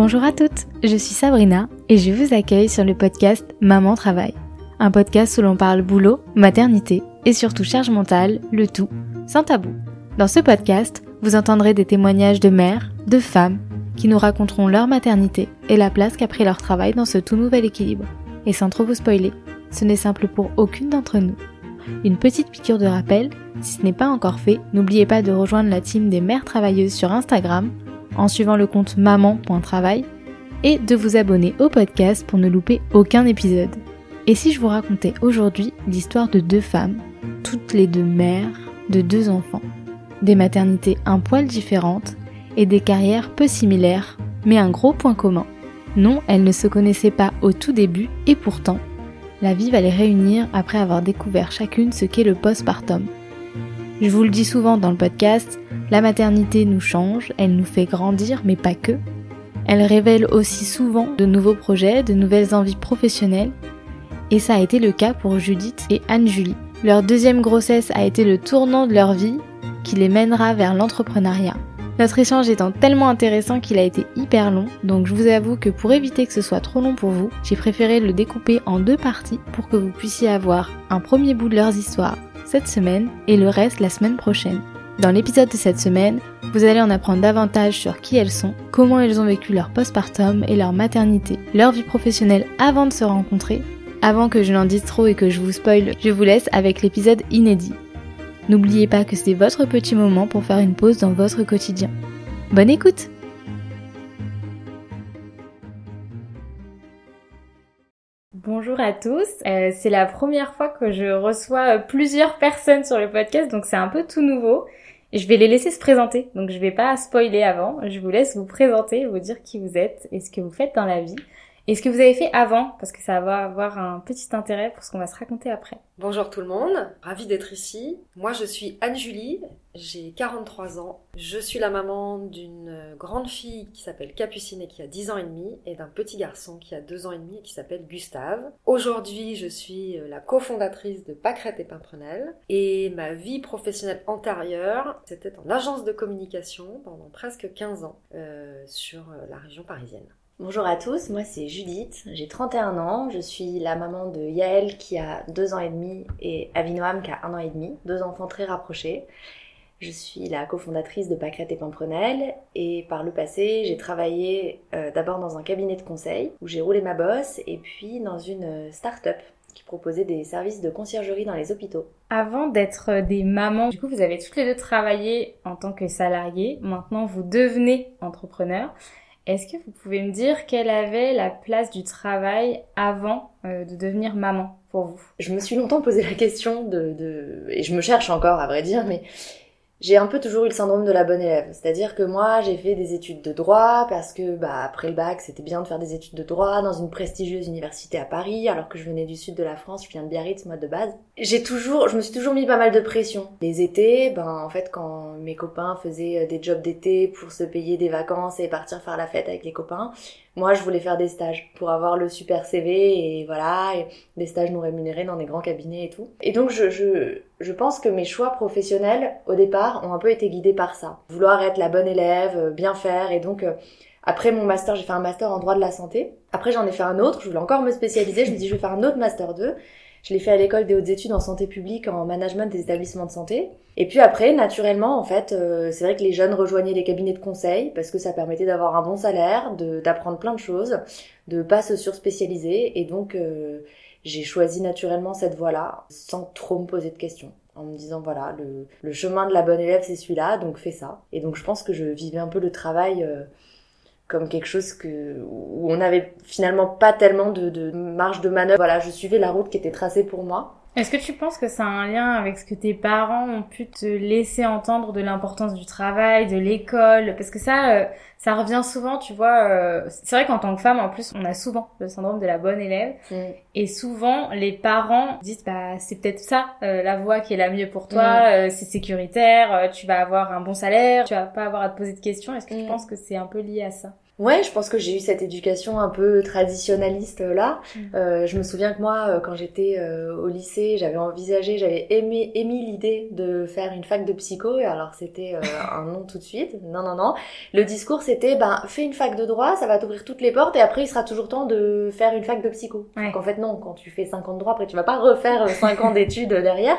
Bonjour à toutes, je suis Sabrina et je vous accueille sur le podcast Maman Travail. Un podcast où l'on parle boulot, maternité et surtout charge mentale, le tout sans tabou. Dans ce podcast, vous entendrez des témoignages de mères, de femmes qui nous raconteront leur maternité et la place qu'a pris leur travail dans ce tout nouvel équilibre. Et sans trop vous spoiler, ce n'est simple pour aucune d'entre nous. Une petite piqûre de rappel, si ce n'est pas encore fait, n'oubliez pas de rejoindre la team des mères travailleuses sur Instagram en suivant le compte maman.travail et de vous abonner au podcast pour ne louper aucun épisode. Et si je vous racontais aujourd'hui l'histoire de deux femmes, toutes les deux mères de deux enfants, des maternités un poil différentes et des carrières peu similaires, mais un gros point commun. Non, elles ne se connaissaient pas au tout début et pourtant, la vie va les réunir après avoir découvert chacune ce qu'est le postpartum. Je vous le dis souvent dans le podcast, la maternité nous change, elle nous fait grandir, mais pas que. Elle révèle aussi souvent de nouveaux projets, de nouvelles envies professionnelles, et ça a été le cas pour Judith et Anne-Julie. Leur deuxième grossesse a été le tournant de leur vie qui les mènera vers l'entrepreneuriat. Notre échange étant tellement intéressant qu'il a été hyper long, donc je vous avoue que pour éviter que ce soit trop long pour vous, j'ai préféré le découper en deux parties pour que vous puissiez avoir un premier bout de leurs histoires cette semaine et le reste la semaine prochaine. Dans l'épisode de cette semaine, vous allez en apprendre davantage sur qui elles sont, comment elles ont vécu leur postpartum et leur maternité, leur vie professionnelle avant de se rencontrer. Avant que je n'en dise trop et que je vous spoil, je vous laisse avec l'épisode inédit. N'oubliez pas que c'est votre petit moment pour faire une pause dans votre quotidien. Bonne écoute Bonjour à tous, euh, c'est la première fois que je reçois euh, plusieurs personnes sur le podcast, donc c'est un peu tout nouveau. Je vais les laisser se présenter, donc je vais pas spoiler avant, je vous laisse vous présenter, vous dire qui vous êtes et ce que vous faites dans la vie. Et ce que vous avez fait avant, parce que ça va avoir un petit intérêt pour ce qu'on va se raconter après. Bonjour tout le monde, ravie d'être ici. Moi je suis Anne-Julie, j'ai 43 ans. Je suis la maman d'une grande fille qui s'appelle Capucine et qui a 10 ans et demi et d'un petit garçon qui a 2 ans et demi et qui s'appelle Gustave. Aujourd'hui je suis la cofondatrice de Pâquerette et Pimprenel et ma vie professionnelle antérieure c'était en agence de communication pendant presque 15 ans euh, sur la région parisienne. Bonjour à tous, moi c'est Judith, j'ai 31 ans, je suis la maman de Yael qui a 2 ans et demi et Avinoam qui a 1 an et demi, deux enfants très rapprochés. Je suis la cofondatrice de Pâquerette et Pimprenel et par le passé j'ai travaillé euh, d'abord dans un cabinet de conseil où j'ai roulé ma bosse et puis dans une start-up qui proposait des services de conciergerie dans les hôpitaux. Avant d'être des mamans, du coup vous avez toutes les deux travaillé en tant que salariés, maintenant vous devenez entrepreneur. Est-ce que vous pouvez me dire quelle avait la place du travail avant euh, de devenir maman pour vous? Je me suis longtemps posé la question de, de, et je me cherche encore à vrai dire, mais j'ai un peu toujours eu le syndrome de la bonne élève. C'est-à-dire que moi, j'ai fait des études de droit parce que, bah, après le bac, c'était bien de faire des études de droit dans une prestigieuse université à Paris, alors que je venais du sud de la France, je viens de Biarritz, moi, de base. J'ai toujours, je me suis toujours mis pas mal de pression. Les étés, ben, en fait, quand mes copains faisaient euh, des jobs d'été pour se payer des vacances et partir faire la fête avec les copains, moi, je voulais faire des stages pour avoir le super CV et voilà, des stages non rémunérés dans des grands cabinets et tout. Et donc, je, je, je pense que mes choix professionnels, au départ, ont un peu été guidés par ça. Vouloir être la bonne élève, euh, bien faire, et donc, euh, après mon master, j'ai fait un master en droit de la santé. Après, j'en ai fait un autre, je voulais encore me spécialiser, je me dis, je vais faire un autre master 2. Je l'ai fait à l'école des hautes études en santé publique, en management des établissements de santé. Et puis après, naturellement, en fait, euh, c'est vrai que les jeunes rejoignaient les cabinets de conseil parce que ça permettait d'avoir un bon salaire, d'apprendre plein de choses, de pas se surspécialiser. Et donc, euh, j'ai choisi naturellement cette voie-là sans trop me poser de questions en me disant voilà le, chemin de la bonne élève c'est celui-là donc fais ça et donc je pense que je vivais un peu le travail euh, comme quelque chose que où on n'avait finalement pas tellement de, de marge de manœuvre. Voilà, je suivais la route qui était tracée pour moi. Est-ce que tu penses que ça a un lien avec ce que tes parents ont pu te laisser entendre de l'importance du travail, de l'école? Parce que ça, euh, ça revient souvent, tu vois. Euh, c'est vrai qu'en tant que femme, en plus, on a souvent le syndrome de la bonne élève. Mm. Et souvent, les parents disent, bah, c'est peut-être ça, euh, la voie qui est la mieux pour toi, mm. c'est sécuritaire, tu vas avoir un bon salaire, tu vas pas avoir à te poser de questions. Est-ce que tu mm. penses que c'est un peu lié à ça? Ouais, je pense que j'ai eu cette éducation un peu traditionnaliste euh, là. Mm. Euh, je me souviens que moi, euh, quand j'étais euh, au lycée, j'avais envisagé, j'avais aimé, émis l'idée de faire une fac de psycho. Et alors c'était un non tout de suite. Non, non, non. Le discours c'était, ben, fais une fac de droit, ça va t'ouvrir toutes les portes, et après, il sera toujours temps de faire une fac de psycho. Ouais. Donc en fait, non, quand tu fais 5 ans de droit, après, tu vas pas refaire 5 ans d'études derrière.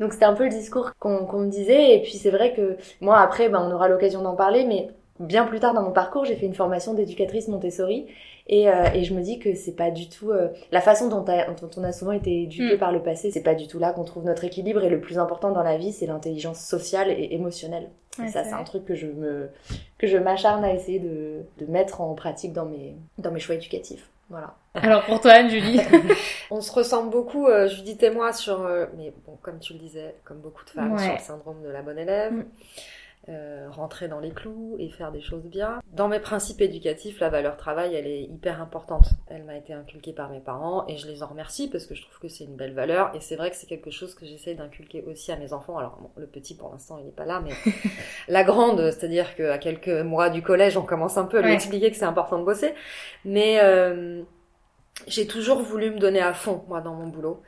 Donc c'était un peu le discours qu'on qu'on me disait, et puis c'est vrai que moi, après, ben, on aura l'occasion d'en parler, mais bien plus tard dans mon parcours, j'ai fait une formation d'éducatrice Montessori, et, euh, et je me dis que c'est pas du tout euh, la façon dont, t'as- dont on a souvent été éduqué Mm. par le passé, c'est pas du tout là qu'on trouve notre équilibre, et le plus important dans la vie, c'est l'intelligence sociale et émotionnelle. Ouais, Et ça, c'est un truc que je me que je m'acharne à essayer de, de mettre en pratique dans mes dans mes choix éducatifs. Voilà. Alors pour toi, Anne-Julie On se ressemble beaucoup, euh, Judith et moi, sur, euh, mais bon, comme tu le disais, comme beaucoup de femmes, Ouais. sur le syndrome de la bonne élève, Mm. Euh, rentrer dans les clous et faire des choses bien. Dans mes principes éducatifs, la valeur travail, elle est hyper importante. Elle m'a été inculquée par mes parents et je les en remercie parce que je trouve que c'est une belle valeur et c'est vrai que c'est quelque chose que j'essaie d'inculquer aussi à mes enfants. Alors bon, le petit pour l'instant il n'est pas là, mais la grande, c'est-à-dire qu'à quelques mois du collège, on commence un peu à lui Ouais. expliquer que c'est important de bosser. Mais euh, j'ai toujours voulu me donner à fond, moi, dans mon boulot.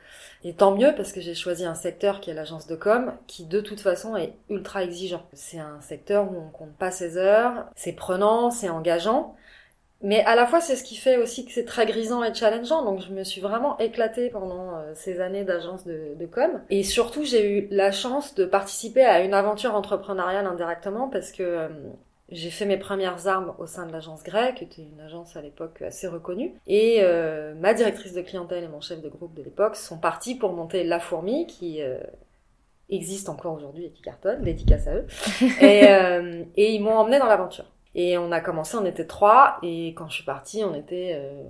Et tant mieux, parce que j'ai choisi un secteur qui est l'agence de com, qui de toute façon est ultra exigeant. C'est un secteur où on compte pas ses heures, c'est prenant, c'est engageant. Mais à la fois, c'est ce qui fait aussi que c'est très grisant et challengeant. Donc, je me suis vraiment éclatée pendant euh, ces années d'agence de, com. Et surtout, j'ai eu la chance de participer à une aventure entrepreneuriale indirectement parce que euh, j'ai fait mes premières armes au sein de l'agence grecque, qui était une agence à l'époque assez reconnue. Et euh, ma directrice de clientèle et mon chef de groupe de l'époque sont partis pour monter La Fourmi, qui euh, existe encore aujourd'hui et qui cartonne, dédicace à eux. et, euh, et ils m'ont emmené dans l'aventure. Et on a commencé, on était trois, et quand je suis partie, on était euh,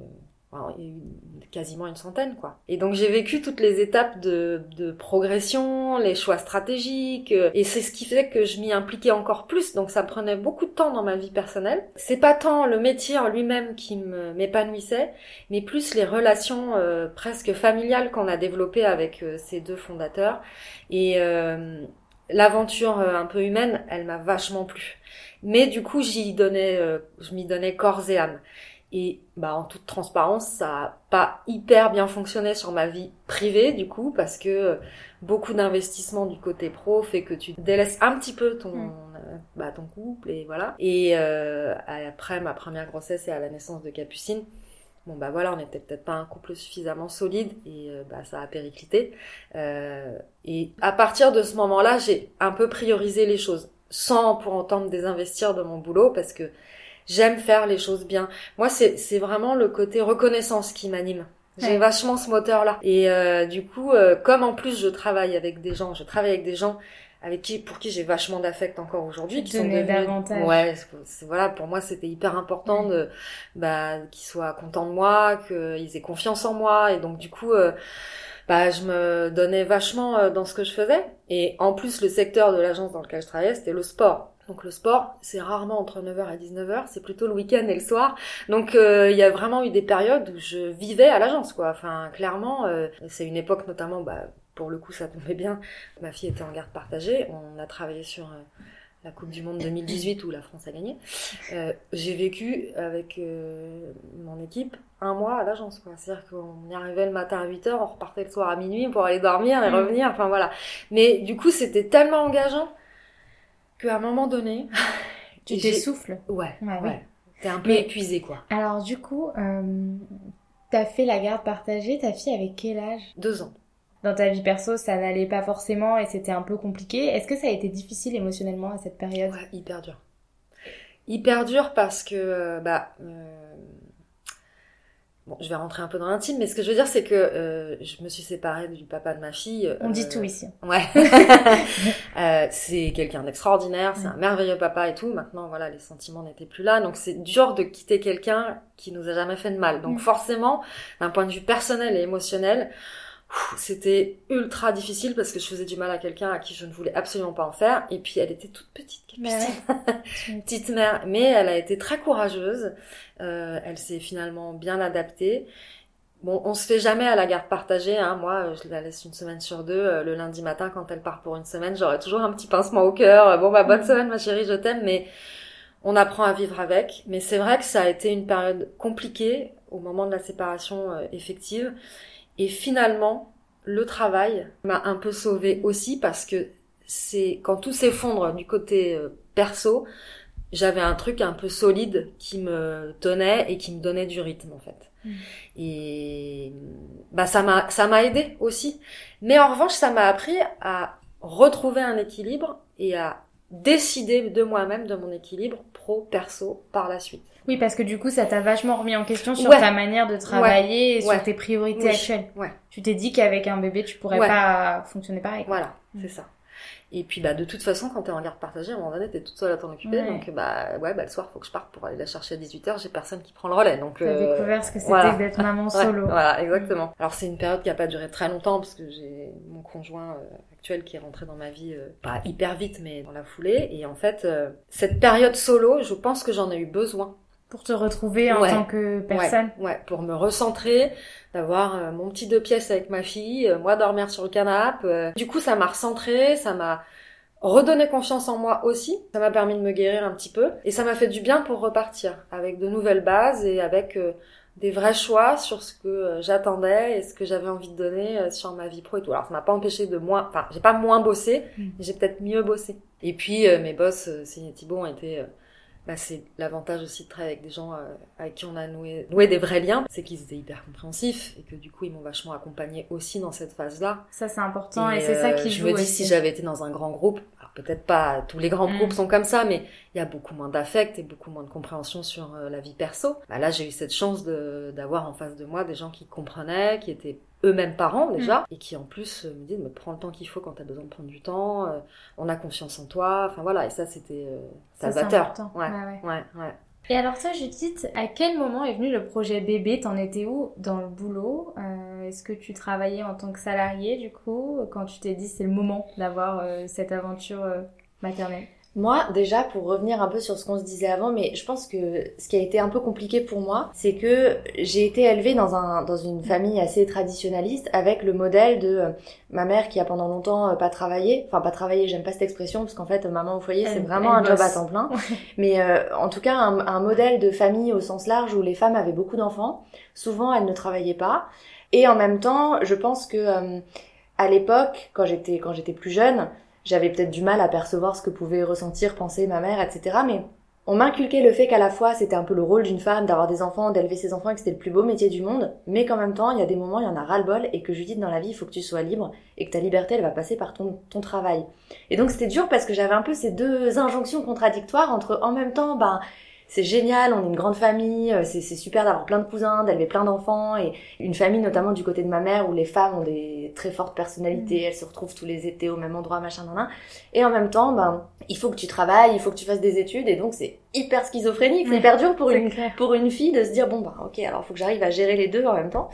quasiment une centaine, quoi. Et donc j'ai vécu toutes les étapes de, de progression, les choix stratégiques, euh, et c'est ce qui fait que je m'y impliquais encore plus, donc ça prenait beaucoup de temps dans ma vie personnelle. C'est pas tant le métier en lui-même qui m'épanouissait, mais plus les relations euh, presque familiales qu'on a développées avec euh, ces deux fondateurs. Et euh, l'aventure euh, un peu humaine, elle m'a vachement plu. Mais du coup, j'y donnais, je m'y donnais corps et âme. Et bah en toute transparence, ça a pas hyper bien fonctionné sur ma vie privée du coup parce que euh, beaucoup d'investissement du côté pro fait que tu délaisses un petit peu ton Mm. euh, bah, ton couple et voilà. Et euh, après ma première grossesse et à la naissance de Capucine, bon bah voilà, on n'était peut-être pas un couple suffisamment solide et euh, bah ça a périclité. Euh, et à partir de ce moment-là, j'ai un peu priorisé les choses sans pour autant me désinvestir de mon boulot parce que j'aime faire les choses bien. Moi, c'est c'est vraiment le côté reconnaissance qui m'anime. J'ai Ouais. vachement ce moteur-là. Et euh, du coup, euh, comme en plus je travaille avec des gens, je travaille avec des gens avec qui, pour qui j'ai vachement d'affect encore aujourd'hui, qui sont devenus, davantage. ouais, voilà, pour moi c'était hyper important de, bah, qu'ils soient contents de moi, qu'ils aient confiance en moi, et donc du coup, euh, bah, je me donnais vachement euh, dans ce que je faisais. Et en plus, le secteur de l'agence dans lequel je travaillais, c'était le sport. Donc le sport, c'est rarement entre 9h et 19h, c'est plutôt le week-end et le soir. Donc euh, il y a vraiment eu des périodes où je vivais à l'agence, quoi. Enfin, clairement, euh, c'est une époque notamment, bah, pour le coup, ça tombait bien. Ma fille était en garde partagée. On a travaillé sur euh, la Coupe du Monde 2018 où la France a gagné. Euh, J'ai vécu avec euh, mon équipe un mois à l'agence, quoi. C'est-à-dire qu'on y arrivait le matin à 8h, on repartait le soir à minuit pour aller dormir et Mm. revenir. Enfin voilà. Mais du coup, c'était tellement engageant qu'à un moment donné, Tu t'essouffles. Ouais, Ouais, ouais. oui. T'es un peu Mais- épuisé, quoi. Alors du coup, euh, t'as fait la garde partagée, ta fille avec quel âge? Deux ans. Dans ta vie perso, ça n'allait pas forcément et c'était un peu compliqué. Est-ce que ça a été difficile émotionnellement à cette période? Ouais, hyper dur. Hyper dur parce que, euh, bah, euh, bon, je vais rentrer un peu dans l'intime, mais ce que je veux dire, c'est que euh, je me suis séparée du papa de ma fille. On dit euh, tout ici. Ouais. Euh, c'est quelqu'un d'extraordinaire, c'est un merveilleux papa et tout. Maintenant, voilà, les sentiments n'étaient plus là. Donc, c'est dur de quitter quelqu'un qui nous a jamais fait de mal. Donc, Mm. forcément, d'un point de vue personnel et émotionnel, c'était ultra difficile parce que je faisais du mal à quelqu'un à qui je ne voulais absolument pas en faire. Et puis, elle était toute petite, Capucine. petite mère. Mais elle a été très courageuse. Euh, elle s'est finalement bien adaptée. Bon, on se fait jamais à la garde partagée. Hein. Moi, je la laisse une semaine sur deux. Euh, Le lundi matin, quand elle part pour une semaine, j'aurai toujours un petit pincement au cœur. Bon, bah, bonne Mhm. semaine, ma chérie, je t'aime. Mais on apprend à vivre avec. Mais c'est vrai que ça a été une période compliquée au moment de la séparation euh, effective. Et finalement, le travail m'a un peu sauvée aussi parce que c'est quand tout s'effondre du côté euh, perso, j'avais un truc un peu solide qui me tenait et qui me donnait du rythme en fait. Mm. Et bah ça m'a ça m'a aidé aussi. Mais en revanche, ça m'a appris à retrouver un équilibre et à décider de moi-même de mon équilibre pro perso par la suite. Oui, parce que du coup, ça t'a vachement remis en question sur Ouais. ta manière de travailler et sur Ouais. tes priorités Oui. actuelles. Ouais. Tu t'es dit qu'avec un bébé, tu pourrais pas fonctionner pareil. Voilà, c'est ça. Et puis bah de toute façon quand t'es en garde partagée, à un moment donné t'es toute seule à t'en occuper, donc bah ouais bah le soir faut que je parte pour aller la chercher à 18h, j'ai personne qui prend le relais, donc T'as euh, découvert ce que c'était voilà. d'être maman solo. voilà, exactement. Alors c'est une période qui a pas duré très longtemps parce que j'ai mon conjoint euh, actuel qui est rentré dans ma vie euh, pas hyper vite mais dans la foulée et en fait euh, cette période solo, je pense que j'en ai eu besoin. Pour te retrouver en Ouais. tant que personne. Ouais, ouais, pour me recentrer, d'avoir euh, mon petit deux pièces avec ma fille, euh, moi dormir sur le canapé. euh. Du coup, ça m'a recentré, ça m'a redonné confiance en moi aussi. Ça m'a permis de me guérir un petit peu et ça m'a fait du bien pour repartir avec de nouvelles bases et avec euh, des vrais choix sur ce que euh, j'attendais et ce que j'avais envie de donner euh, sur ma vie pro et tout. Alors, ça m'a pas empêché de moins, enfin, j'ai pas moins bossé, Mm. mais j'ai peut-être mieux bossé. Et puis, euh, mes boss, Céline et Thibault, ont été bah, c'est l'avantage aussi de travailler avec des gens avec qui on a noué, noué des vrais liens, c'est qu'ils étaient hyper compréhensifs et que du coup ils m'ont vachement accompagné aussi dans cette phase-là. Ça, c'est important et, c'est ça qui je joue me dis aussi. si j'avais été dans un grand groupe, peut-être pas tous les grands Mm. groupes sont comme ça, mais il y a beaucoup moins d'affect et beaucoup moins de compréhension sur euh, la vie perso. Bah, là j'ai eu cette chance d'avoir en face de moi des gens qui comprenaient, qui étaient eux-mêmes parents déjà, et qui en plus euh, me disent mais prends le temps qu'il faut quand t'as besoin de prendre du temps, euh, on a confiance en toi, enfin voilà, et ça c'était euh, salvateur. important. Ouais, Ouais, ouais. ouais, ouais. Et alors toi, Judith, à quel moment est venu le projet bébé? T'en étais où dans le boulot? Euh, Est-ce que tu travaillais en tant que salarié du coup? Quand tu t'es dit c'est le moment d'avoir euh, cette aventure euh, maternelle? Moi, déjà, pour revenir un peu sur ce qu'on se disait avant, mais je pense que ce qui a été un peu compliqué pour moi, c'est que j'ai été élevée dans, un, dans une famille assez traditionnaliste avec le modèle de euh, ma mère qui a pendant longtemps euh, pas travaillé. Enfin, pas travaillé, j'aime pas cette expression, parce qu'en fait, maman au foyer, c'est vraiment un job à temps plein. Mais euh, en tout cas, un, un modèle de famille au sens large où les femmes avaient beaucoup d'enfants. Souvent, elles ne travaillaient pas. Et en même temps, je pense que euh, à l'époque, quand j'étais quand j'étais plus jeune, j'avais peut-être du mal à percevoir ce que pouvait ressentir, penser ma mère, etc. Mais on m'inculquait le fait qu'à la fois c'était un peu le rôle d'une femme d'avoir des enfants, d'élever ses enfants, et que c'était le plus beau métier du monde, mais qu'en même temps il y a des moments il y en a ras le bol et que Judith dans la vie il faut que tu sois libre et que ta liberté elle va passer par ton ton travail. Et donc c'était dur parce que j'avais un peu ces deux injonctions contradictoires entre en même temps ben c'est génial, on est une grande famille, euh, c'est super d'avoir plein de cousins, d'élever plein d'enfants et une famille notamment du côté de ma mère où les femmes ont des très fortes personnalités, elles se retrouvent tous les étés au même endroit, machin, nan, nan. Et en même temps, ben, il faut que tu travailles, il faut que tu fasses des études et donc c'est hyper schizophrénique, c'est hyper dur pour une, clair. pour une fille de se dire bon bah ok alors faut que j'arrive à gérer les deux en même temps.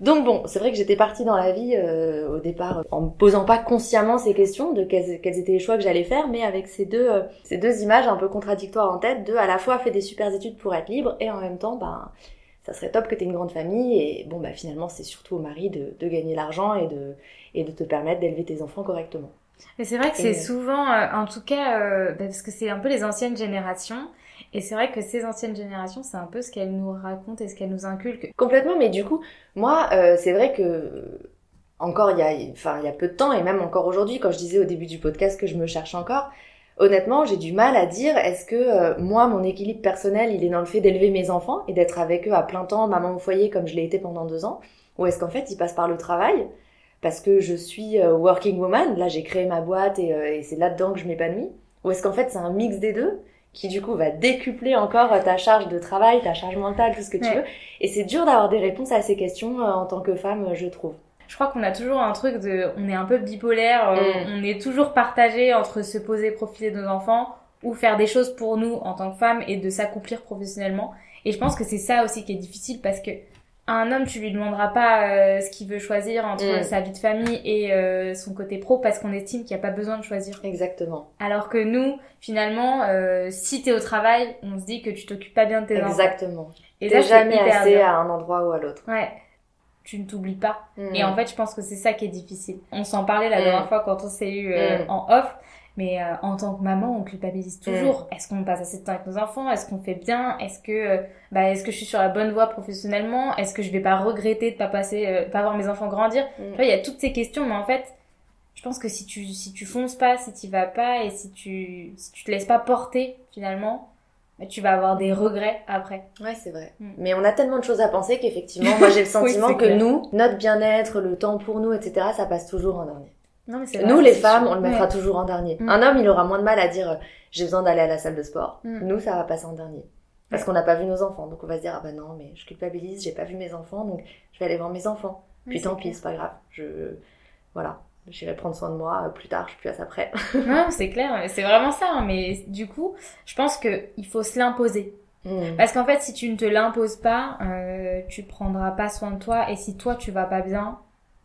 Donc bon, c'est vrai que j'étais partie dans la vie euh, au départ en me posant pas consciemment ces questions de quels, quels étaient les choix que j'allais faire, mais avec ces deux euh, ces deux images un peu contradictoires en tête de à la fois fait des super études pour être libre et en même temps ben ça serait top que tu aies une grande famille et bon bah finalement c'est surtout au mari de, de gagner l'argent et de et de te permettre d'élever tes enfants correctement. Mais c'est vrai que Et- c'est souvent, euh, en tout cas, euh, bah, parce que c'est un peu les anciennes générations. Et c'est vrai que ces anciennes générations, c'est un peu ce qu'elles nous racontent et ce qu'elles nous inculquent. Complètement, mais du coup, moi, euh, c'est vrai que encore il y a, enfin il y a peu de temps et même encore aujourd'hui, quand je disais au début du podcast que je me cherche encore, honnêtement, j'ai du mal à dire est-ce que euh, moi, mon équilibre personnel, il est dans le fait d'élever mes enfants et d'être avec eux à plein temps, maman au foyer comme je l'ai été pendant deux ans, ou est-ce qu'en fait, il passe par le travail? Parce que je suis euh, working woman, là j'ai créé ma boîte et, et c'est là-dedans que je m'épanouis, ou est-ce qu'en fait c'est un mix des deux? Qui du coup va décupler encore ta charge de travail, ta charge mentale, tout ce que tu Ouais. veux. Et c'est dur d'avoir des réponses à ces questions euh, en tant que femme, euh, je trouve. Je crois qu'on a toujours un truc de, on est un peu bipolaire, euh, Mm. on est toujours partagé entre se poser, profiter de nos enfants ou faire des choses pour nous en tant que femme et de s'accomplir professionnellement. Et je pense que c'est ça aussi qui est difficile parce que à un homme, tu lui demanderas pas euh, ce qu'il veut choisir entre Mm. sa vie de famille et euh, son côté pro parce qu'on estime qu'il n'y a pas besoin de choisir. Exactement. Alors que nous, finalement, euh, si t'es au travail, on se dit que tu t'occupes pas bien de tes enfants. Exactement. Et T'es jamais assez à un endroit ou à l'autre. Ouais. Tu ne t'oublies pas. Mm. Et en fait, je pense que c'est ça qui est difficile. On s'en parlait la Mm. dernière fois quand on s'est eu euh, en off. Mais euh, en tant que maman, on culpabilise toujours. Est-ce qu'on passe assez de temps avec nos enfants? Est-ce qu'on fait bien? Est-ce que, euh, bah, est-ce que je suis sur la bonne voie professionnellement? Est-ce que je vais pas regretter de pas passer, euh, pas voir mes enfants grandir? Mm. Il y a toutes ces questions, mais en fait, je pense que si tu si tu fonces pas, si tu vas pas et si tu si tu te laisses pas porter finalement, bah, tu vas avoir des regrets après. Ouais, c'est vrai. Mm. Mais on a tellement de choses à penser qu'effectivement, moi j'ai le sentiment que clair. nous, notre bien-être, le temps pour nous, etc., ça passe toujours en dernier. Non mais c'est Nous, les femmes, sûr. on le mettra Ouais. toujours en dernier. Mm. Un homme, il aura moins de mal à dire euh, j'ai besoin d'aller à la salle de sport. Mm. Nous, ça va passer en dernier. Parce Ouais. qu'on n'a pas vu nos enfants. Donc on va se dire ah bah non, mais je culpabilise, j'ai pas vu mes enfants, donc je vais aller voir mes enfants. Puis tant pis, c'est pas grave. Je voilà, j'irai prendre soin de moi euh, plus tard, je suis plus à ça près. Non, c'est clair, c'est vraiment ça. hein, Mais du coup, je pense que il faut se l'imposer. Mm. Parce qu'en fait, si tu ne te l'imposes pas, euh, tu prendras pas soin de toi. Et si toi, tu vas pas bien,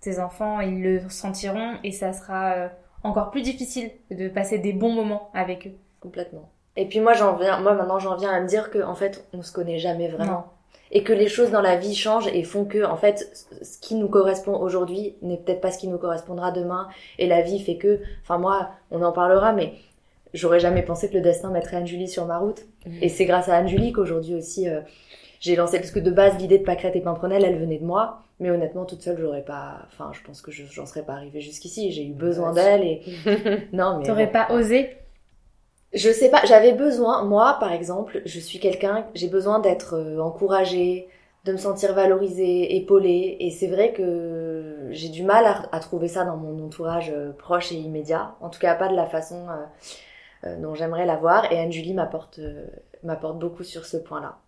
tes enfants, ils le sentiront et ça sera euh, encore plus difficile de passer des bons moments avec eux. Complètement. Et puis moi j'en viens, moi maintenant j'en viens à me dire que en fait on se connaît jamais vraiment. Non. Et que les choses dans la vie changent et font que en fait ce qui nous correspond aujourd'hui n'est peut-être pas ce qui nous correspondra demain. Et la vie fait que, enfin moi on en parlera mais j'aurais jamais pensé que le destin mettrait Anne-Julie sur ma route. Et c'est grâce à Anne-Julie qu'aujourd'hui aussi euh, j'ai lancé parce que de base l'idée de Pâquerette et Pimprenelle elle venait de moi. Mais honnêtement toute seule j'aurais pas, enfin je pense que je- j'en serais pas arrivée jusqu'ici. J'ai eu besoin Ouais, d'elle et non mais T'aurais pas osé Je sais pas, j'avais besoin, moi par exemple, je suis quelqu'un, j'ai besoin d'être euh, encouragée, de me sentir valorisée, épaulée, et c'est vrai que j'ai du mal à, à trouver ça dans mon entourage euh, proche et immédiat, en tout cas pas de la façon euh, euh, dont j'aimerais l'avoir, et Anne-Julie m'apporte euh, m'apporte beaucoup sur ce point-là.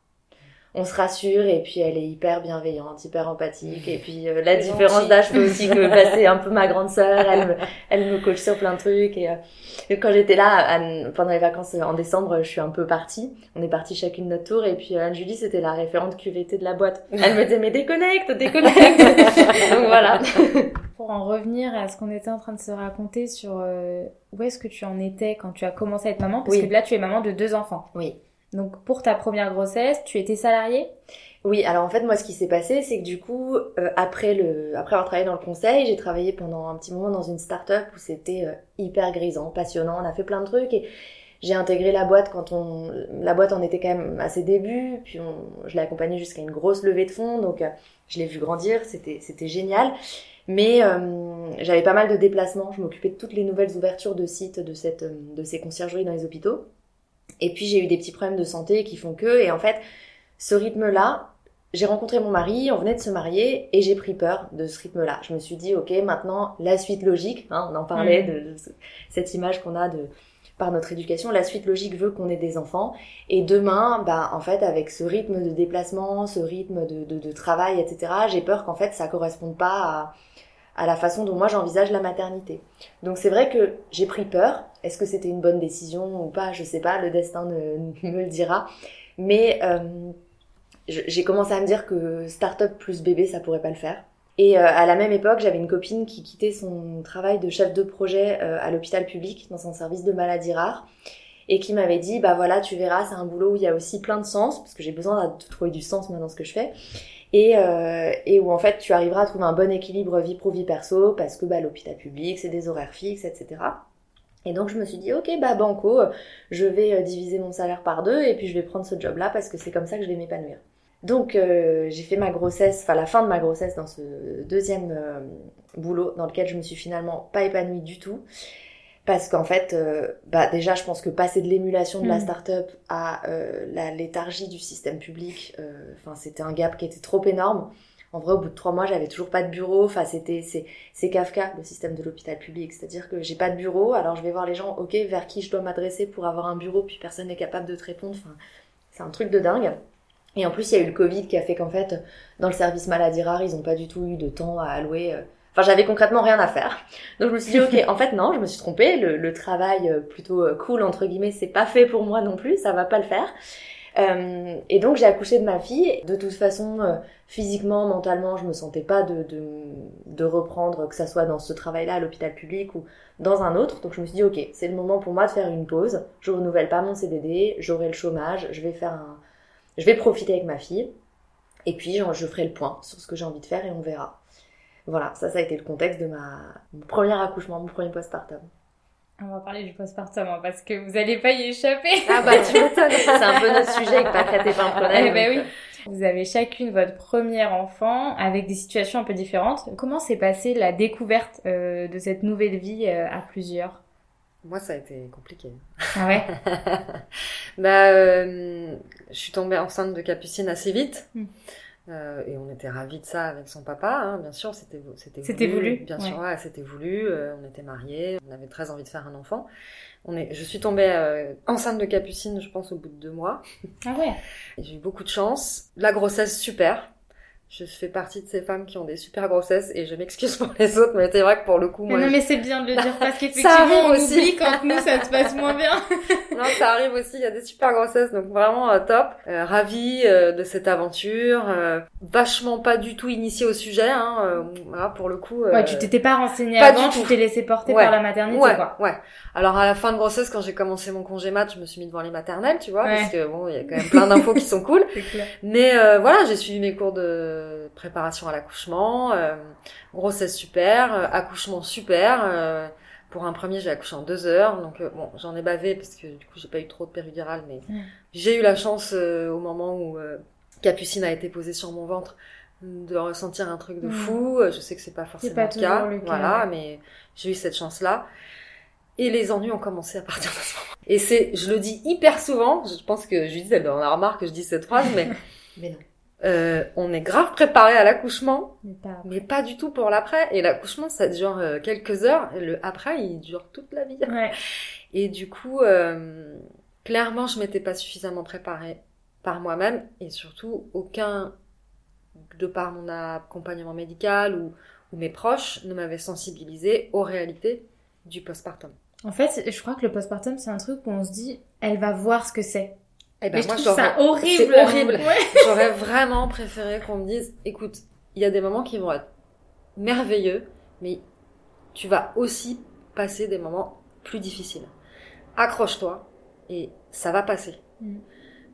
On se rassure et puis elle est hyper bienveillante, hyper empathique et puis euh, la C'est différence gentil. d'âge fait aussi que bah, c'est un peu ma grande sœur, elle me, elle me coach sur plein de trucs et, euh, et quand j'étais là à- pendant les vacances euh, en décembre, je suis un peu partie. On est partis chacune de notre tour et puis euh, Anne-Julie c'était la référente QVT de la boîte. Elle me disait mais déconnecte, déconnecte. Donc voilà. Pour en revenir à ce qu'on était en train de se raconter sur euh, où est-ce que tu en étais quand tu as commencé à être maman, parce Oui. que là tu es maman de deux enfants. Oui. Donc pour ta première grossesse, tu étais salariée? Oui, alors en fait moi ce qui s'est passé c'est que du coup euh, après le après avoir travaillé dans le conseil, j'ai travaillé pendant un petit moment dans une start-up où c'était euh, hyper grisant, passionnant, on a fait plein de trucs et j'ai intégré la boîte quand on la boîte en était quand même à ses débuts, puis je l'ai accompagnée jusqu'à une grosse levée de fonds donc euh, je l'ai vu grandir, c'était c'était génial. Mais j'avais pas mal de déplacements, je m'occupais de toutes les nouvelles ouvertures de sites de cette de ces conciergeries dans les hôpitaux. Et puis j'ai eu des petits problèmes de santé qui font que et en fait ce rythme-là, j'ai rencontré mon mari, on venait de se marier et j'ai pris peur de ce rythme-là. Je me suis dit, ok, maintenant la suite logique, hein, on en parlait Mm. de, de ce- cette image qu'on a de par notre éducation, la suite logique veut qu'on ait des enfants. Et demain, bah en fait, avec ce rythme de déplacement, ce rythme de, de, de travail, etc., j'ai peur qu'en fait ça corresponde pas à, à la façon dont moi j'envisage la maternité. Donc c'est vrai que j'ai pris peur. Est-ce que c'était une bonne décision ou pas? Je sais pas, le destin ne- me le dira. Mais euh, j'ai commencé à me dire que start-up plus bébé, ça pourrait pas le faire. Et euh, à la même époque, j'avais une copine qui quittait son travail de chef de projet euh, à l'hôpital public dans un service de maladies rares et qui m'avait dit bah voilà tu verras c'est un boulot où il y a aussi plein de sens parce que j'ai besoin de trouver du sens dans ce que je fais et, euh, et où en fait tu arriveras à trouver un bon équilibre vie pro vie perso parce que bah l'hôpital public c'est des horaires fixes etc et donc je me suis dit ok bah banco je vais euh, diviser mon salaire par deux et puis je vais prendre ce job là parce que c'est comme ça que je vais m'épanouir donc euh, j'ai fait ma grossesse, enfin la fin de ma grossesse dans ce deuxième euh, boulot dans lequel je me suis finalement pas épanouie du tout. Parce qu'en fait, euh, bah déjà je pense que passer de l'émulation de la Mhm. start-up à euh, la léthargie du système public, euh, enfin c'était un gap qui était trop énorme. En vrai, au bout de trois mois, j'avais toujours pas de bureau. Enfin, c'était c'est c'est Kafka le système de l'hôpital public, c'est-à-dire que j'ai pas de bureau. Alors je vais voir les gens, ok, vers qui je dois m'adresser pour avoir un bureau, puis personne n'est capable de te répondre. Enfin, c'est un truc de dingue. Et en plus, il y a eu le Covid qui a fait qu'en fait, dans le service maladie rare, ils ont pas du tout eu de temps à allouer. Enfin, j'avais concrètement rien à faire. Donc, je me suis dit, ok, en fait, non, je me suis trompée. Le, le travail euh, plutôt euh, cool, entre guillemets, c'est pas fait pour moi non plus. Ça va pas le faire. Euh, et donc, j'ai accouché de ma fille. De toute façon, euh, physiquement, mentalement, je me sentais pas de, de, de reprendre, que ça soit dans ce travail-là à l'hôpital public ou dans un autre. Donc, je me suis dit, ok, c'est le moment pour moi de faire une pause. Je renouvelle pas mon CDD, j'aurai le chômage, je vais faire un, je vais profiter avec ma fille. Et puis, je ferai le point sur ce que j'ai envie de faire et on verra. Voilà, ça, ça a été le contexte de ma mon premier accouchement, mon premier postpartum. On va parler du postpartum hein, parce que vous allez pas y échapper. Ah bah, tu m'étonnes. C'est un peu notre sujet avec Pâquerette et. Eh ben donc, oui. Vous avez chacune votre premier enfant avec des situations un peu différentes. Comment s'est passée la découverte euh, de cette nouvelle vie euh, à plusieurs? Moi, ça a été compliqué. Ah ouais? Bah, euh, je suis tombée enceinte de Capucine assez vite. Mm. Euh, et on était ravis de ça avec son papa, hein, bien sûr, c'était c'était C'était voulu, Bien ouais. sûr, ouais, c'était voulu. euh, on était mariés, on avait très envie de faire un enfant. On est, je suis tombée euh, enceinte de Capucine, je pense, au bout de deux mois. Ah ouais J'ai eu beaucoup de chance. La grossesse, super. Je fais partie de ces femmes qui ont des super grossesses et je m'excuse pour les autres, mais c'est vrai que pour le coup, Mais moi, non je- mais c'est bien de le dire parce qu'effectivement on aussi. oublie quand nous ça se passe moins bien. non, ça arrive aussi. Il y a des super grossesses, donc vraiment euh, top. Euh, ravie euh, de cette aventure. euh, vachement pas du tout initiée au sujet. Hein, voilà, pour le coup. Ouais, tu t'étais pas renseignée pas avant, tu t'es laissé porter Ouais. par la maternité Ouais, quoi. ouais. Alors à la fin de grossesse, quand j'ai commencé mon congé mat, je me suis mis devant les maternelles, tu vois, Ouais. parce que bon, il y a quand même plein d'infos qui sont cool. Clair. Mais voilà, j'ai suivi mes cours de préparation à l'accouchement, euh, grossesse super, euh, accouchement super. euh, pour un premier, j'ai accouché en deux heures, donc euh, bon, j'en ai bavé parce que du coup, j'ai pas eu trop de péridurale, mais j'ai eu la chance euh, au moment où euh, Capucine a été posée sur mon ventre de ressentir un truc de Mm. fou. Euh, Je sais que c'est pas forcément pas le cas, toujours le cas, voilà, mais j'ai eu cette chance-là. Et les ennuis ont commencé à partir de ce moment. Et c'est, je le dis hyper souvent, je pense que Judith, elle en a remarqué que je dis cette phrase, mais Mais non. Euh, on est grave préparé à l'accouchement, Mais pas- mais pas du tout pour l'après. Et l'accouchement, ça dure euh, quelques heures, et le après, il dure toute la vie. Ouais. Et du coup, euh, clairement, je m'étais pas suffisamment préparée par moi-même, et surtout, aucun, de par mon accompagnement médical ou, ou mes proches, ne m'avait sensibilisée aux réalités du postpartum. En fait, je crois que le postpartum c'est un truc où on se dit elle va voir ce que c'est. Eh ben, Mais je moi, trouve j'aurais- ça horrible. c'est horrible. Ouais. J'aurais vraiment préféré qu'on me dise, écoute, il y a des moments qui vont être merveilleux, mais tu vas aussi passer des moments plus difficiles. Accroche-toi et ça va passer. Mm.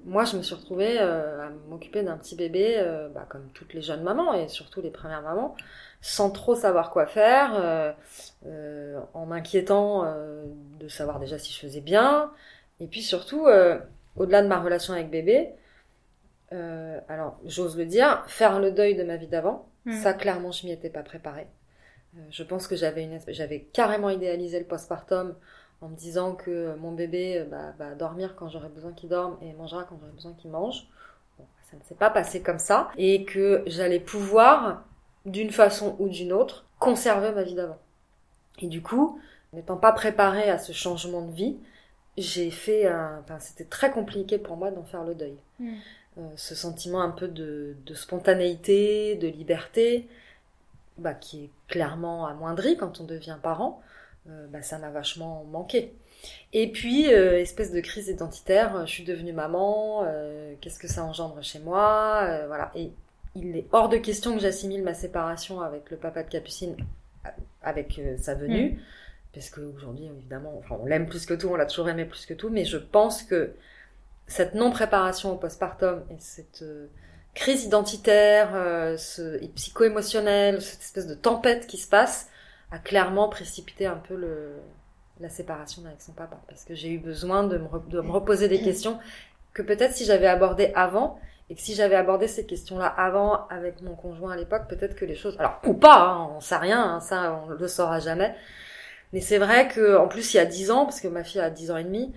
Moi, je me suis retrouvée euh, à m'occuper d'un petit bébé, euh, bah, comme toutes les jeunes mamans et surtout les premières mamans, sans trop savoir quoi faire, euh, euh, en m'inquiétant de savoir déjà si je faisais bien, et puis surtout, euh, au-delà de ma relation avec bébé, euh, alors j'ose le dire, faire le deuil de ma vie d'avant, Mm. ça clairement je m'y étais pas préparée. Euh, je pense que j'avais une, espèce- j'avais carrément idéalisé le postpartum en me disant que mon bébé euh, bah, va dormir quand j'aurai besoin qu'il dorme et mangera quand j'aurai besoin qu'il mange. Bon, ça ne s'est pas passé comme ça et que j'allais pouvoir, d'une façon ou d'une autre, conserver ma vie d'avant. Et du coup, n'étant pas préparée à ce changement de vie, j'ai fait un... Enfin, c'était très compliqué pour moi d'en faire le deuil. Mm. Euh, ce sentiment un peu de, de spontanéité, de liberté, bah, qui est clairement amoindri quand on devient parent, euh, bah, ça m'a vachement manqué. Et puis, euh, espèce de crise identitaire, je suis devenue maman, qu'est-ce que ça engendre chez moi, voilà. Et il est hors de question que j'assimile ma séparation avec le papa de Capucine avec sa venue, parce qu'aujourd'hui, évidemment, enfin, on l'aime plus que tout, on l'a toujours aimé plus que tout, mais je pense que cette non-préparation au postpartum et cette euh, crise identitaire, euh, ce, et psycho-émotionnelle, cette espèce de tempête qui se passe, a clairement précipité un peu le, la séparation avec son papa. Parce que j'ai eu besoin de me, de me reposer des questions que peut-être si j'avais abordé avant, et que si j'avais abordé ces questions-là avant avec mon conjoint à l'époque, peut-être que les choses... Alors, ou pas, hein, on sait rien, hein, ça on le saura jamais. Mais c'est vrai que en plus il y a 10 ans, parce que ma fille a 10 ans et demi,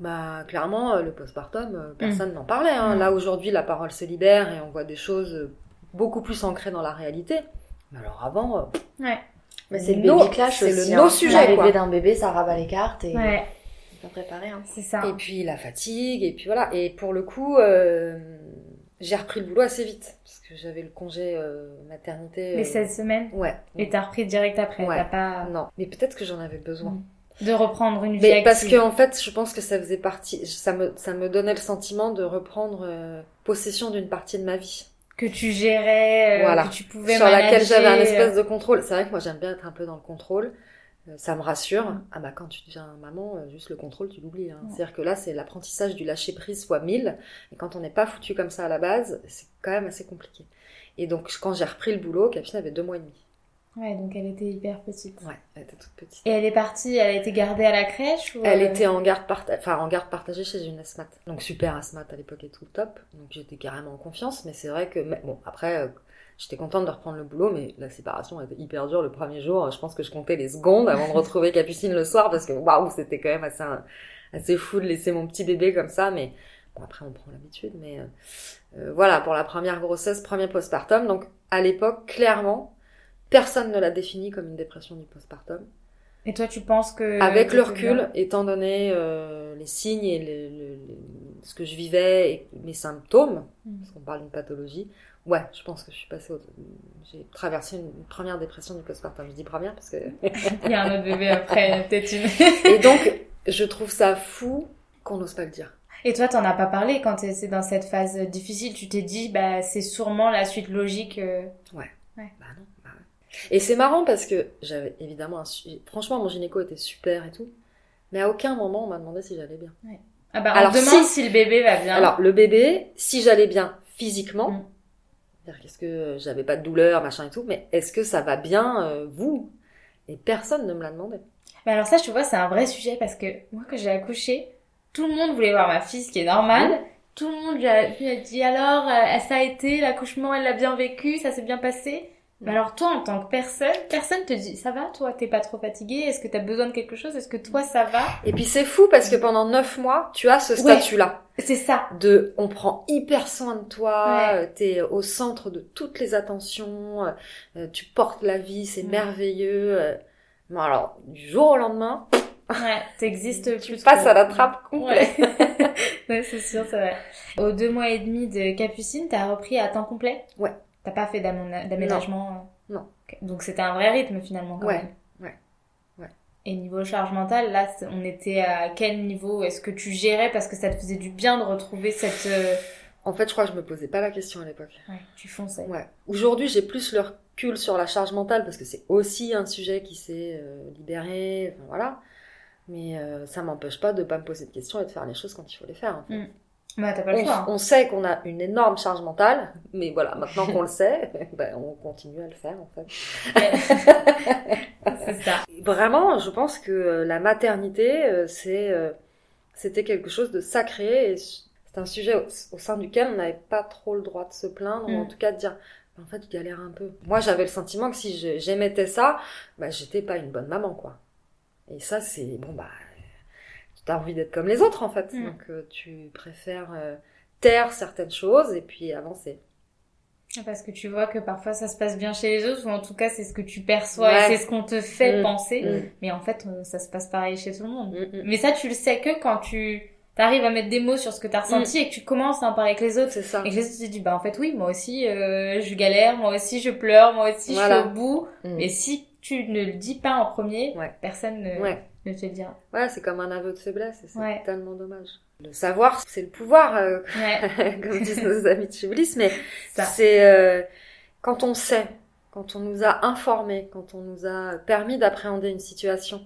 bah clairement euh, le postpartum, euh, personne n'en parlait. Hein. Mm. Là aujourd'hui la parole se libère et on voit des choses euh, beaucoup plus ancrées dans la réalité. Mais alors avant, Ouais. Mais c'est le No- clash c'est le hein. no-sujet, L'arrivée d'un bébé, ça rabat les cartes et Ouais. pas préparé. Hein. C'est ça. et puis la fatigue et puis voilà. Et pour le coup, euh, j'ai repris le boulot assez vite parce que j'avais le congé euh, maternité. Les euh, 16 semaines. Ouais. Et t'as repris direct après. Ouais. T'as pas Non, mais peut-être que j'en avais besoin. Mm. de reprendre une vie Mais parce active. que en fait, je pense que ça faisait partie, ça me, ça me donnait le sentiment de reprendre euh, possession d'une partie de ma vie, que tu gérais, euh, Voilà. que tu pouvais sur laquelle j'avais un euh, espèce de contrôle. C'est vrai que moi j'aime bien être un peu dans le contrôle. Ça me rassure. Mm. Ah bah quand tu deviens maman, euh, juste le contrôle, tu l'oublies. Hein. Ouais. C'est-à-dire que là, c'est l'apprentissage du lâcher prise fois 1000. Et quand on n'est pas foutu comme ça à la base, c'est quand même assez compliqué. Et donc quand j'ai repris le boulot, Capucine avait deux mois et demi. Ouais, donc elle était hyper petite. Ouais, elle était toute petite. Et elle est partie, elle a été gardée à la crèche ou Elle euh, était en garde, parta- enfin, en garde partagée chez une asthmate. Donc super asthmate à l'époque et tout, top. Donc j'étais carrément en confiance, mais c'est vrai que... bon, après, euh, j'étais contente de reprendre le boulot, mais la séparation était hyper dure le premier jour. Je pense que je comptais les secondes avant de retrouver Capucine le soir, parce que waouh, c'était quand même assez, assez fou de laisser mon petit bébé comme ça, mais bon, après on prend l'habitude. Mais euh, euh, voilà, pour la première grossesse, premier postpartum, donc à l'époque, clairement, personne ne l'a défini comme une dépression du postpartum. Et toi, tu penses que Avec le recul, étant donné euh, les signes et le- le- le- ce que je vivais et mes symptômes, Mm. parce qu'on parle d'une pathologie, ouais, je pense que je suis passée au... J'ai traversé une première dépression du postpartum. Je dis première parce que... Il y a un autre bébé après, peut-être une. et donc, je trouve ça fou qu'on n'ose pas le dire. Et toi, t'en as pas parlé quand t'es dans cette phase difficile. Tu t'es dit, bah, c'est sûrement la suite logique. euh. Bah non. bah ouais. Et c'est marrant parce que j'avais évidemment un... su- Franchement, mon gynéco était super et tout. Mais à aucun moment on m'a demandé si j'allais bien. Ah bah, on Alors, demande si- si... le bébé va bien. Alors, le bébé, si j'allais bien physiquement, Mm. C'est-à-dire qu'est-ce que j'avais pas de douleur, machin et tout, mais est-ce que ça va bien, euh, vous? Et personne ne me l'a demandé. Mais alors ça, je te vois, c'est un vrai sujet parce que moi, quand j'ai accouché, tout le monde voulait voir ma fille, ce qui est normal. Mmh. Tout le monde lui a, lui a dit alors, euh, ça a été, l'accouchement, elle l'a bien vécu, ça s'est bien passé? Mais Mmh. alors toi, en tant que personne, personne te dit, ça va, toi, t'es pas trop fatiguée Est-ce que t'as besoin de quelque chose Est-ce que toi, ça va Et puis c'est fou parce que pendant neuf mois, tu as ce Ouais. statut-là C'est ça. de on prend hyper soin de toi, Ouais. euh, t'es au centre de toutes les attentions, euh, euh, tu portes la vie, c'est Mm. merveilleux. Bon alors, du jour au lendemain, Ouais, t'existes tu plus passes trop. à la trappe complète. Ouais, ouais c'est sûr, c'est vrai. Aux deux mois et demi de Capucine, t'as repris à temps complet? Ouais. T'as pas fait d'aménagement euh Non. Donc c'était un vrai rythme finalement quand Ouais, même. ouais, ouais. Et niveau charge mentale, là, on était à quel niveau Est-ce que tu gérais? Parce que ça te faisait du bien de retrouver cette... euh, En fait, je crois que je me posais pas la question à l'époque. Ouais, tu fonçais. Ouais. Aujourd'hui, j'ai plus le recul sur la charge mentale parce que c'est aussi un sujet qui s'est euh, libéré, enfin, voilà. Mais euh, ça m'empêche pas de pas me poser de questions et de faire les choses quand il faut les faire. en fait. Mm. Bah t'as pas le On, choix. hein. on sait qu'on a une énorme charge mentale, mais voilà, maintenant qu'on le sait, ben, on continue à le faire en fait. c'est ça. Vraiment, je pense que euh, la maternité, euh, c'est, euh, c'était quelque chose de sacré et c'est un sujet au, au sein duquel on n'avait pas trop le droit de se plaindre, ou en Mm. tout cas de dire, en fait, je galère un peu. Moi, j'avais le sentiment que si j'émettais ça, bah, j'étais pas une bonne maman, quoi. Et ça, c'est, bon, bah, tu as envie d'être comme les autres, en fait. Mm. Donc, euh, tu préfères euh, taire certaines choses et puis avancer. Parce que tu vois que parfois ça se passe bien chez les autres, ou en tout cas c'est ce que tu perçois Ouais. et c'est ce qu'on te fait Mm. penser. Mm. Mais en fait, euh, ça se passe pareil chez tout le monde. Mais ça, tu le sais que quand tu arrives à mettre des mots sur ce que t'as ressenti et que tu commences à en parler avec les autres. Ça. Et que les autres te disent, bah en fait oui, moi aussi euh, je galère, moi aussi je pleure, moi aussi Voilà. je suis au bout. Et si tu ne le dis pas en premier, Ouais. personne ne, Ouais. Ne te le dira. Ouais, c'est comme un aveu de faiblesse c'est Ouais. tellement dommage. Le savoir, c'est le pouvoir, euh, Ouais, comme disent nos amis de chez Bliss, mais c'est euh, quand on sait, quand on nous a informés, quand on nous a permis d'appréhender une situation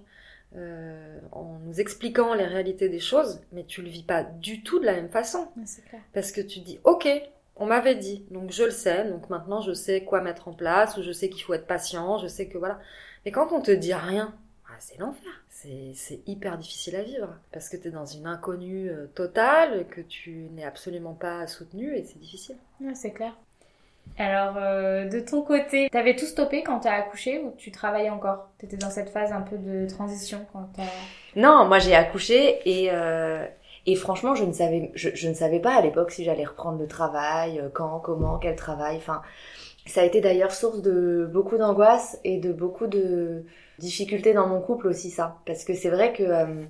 euh, en nous expliquant les réalités des choses, mais tu le vis pas du tout de la même façon. Clair. Parce que tu dis, ok, on m'avait dit, donc je le sais, donc maintenant je sais quoi mettre en place, ou je sais qu'il faut être patient, je sais que voilà. Mais quand on te dit rien, ah, c'est l'enfer. C'est c'est hyper difficile à vivre, parce que tu es dans une inconnue euh, totale, que tu n'es absolument pas soutenu, et c'est difficile. Ouais, c'est clair. Alors, euh, de ton côté, t'avais tout stoppé quand t'as accouché ou tu travaillais encore? T'étais dans cette phase un peu de transition quand. Non, moi j'ai accouché et euh, et franchement je ne savais je, je ne savais pas à l'époque si j'allais reprendre le travail, euh, quand, comment, quel travail. Enfin, ça a été d'ailleurs source de beaucoup d'angoisse et de beaucoup de difficultés dans mon couple aussi ça, parce que c'est vrai que euh,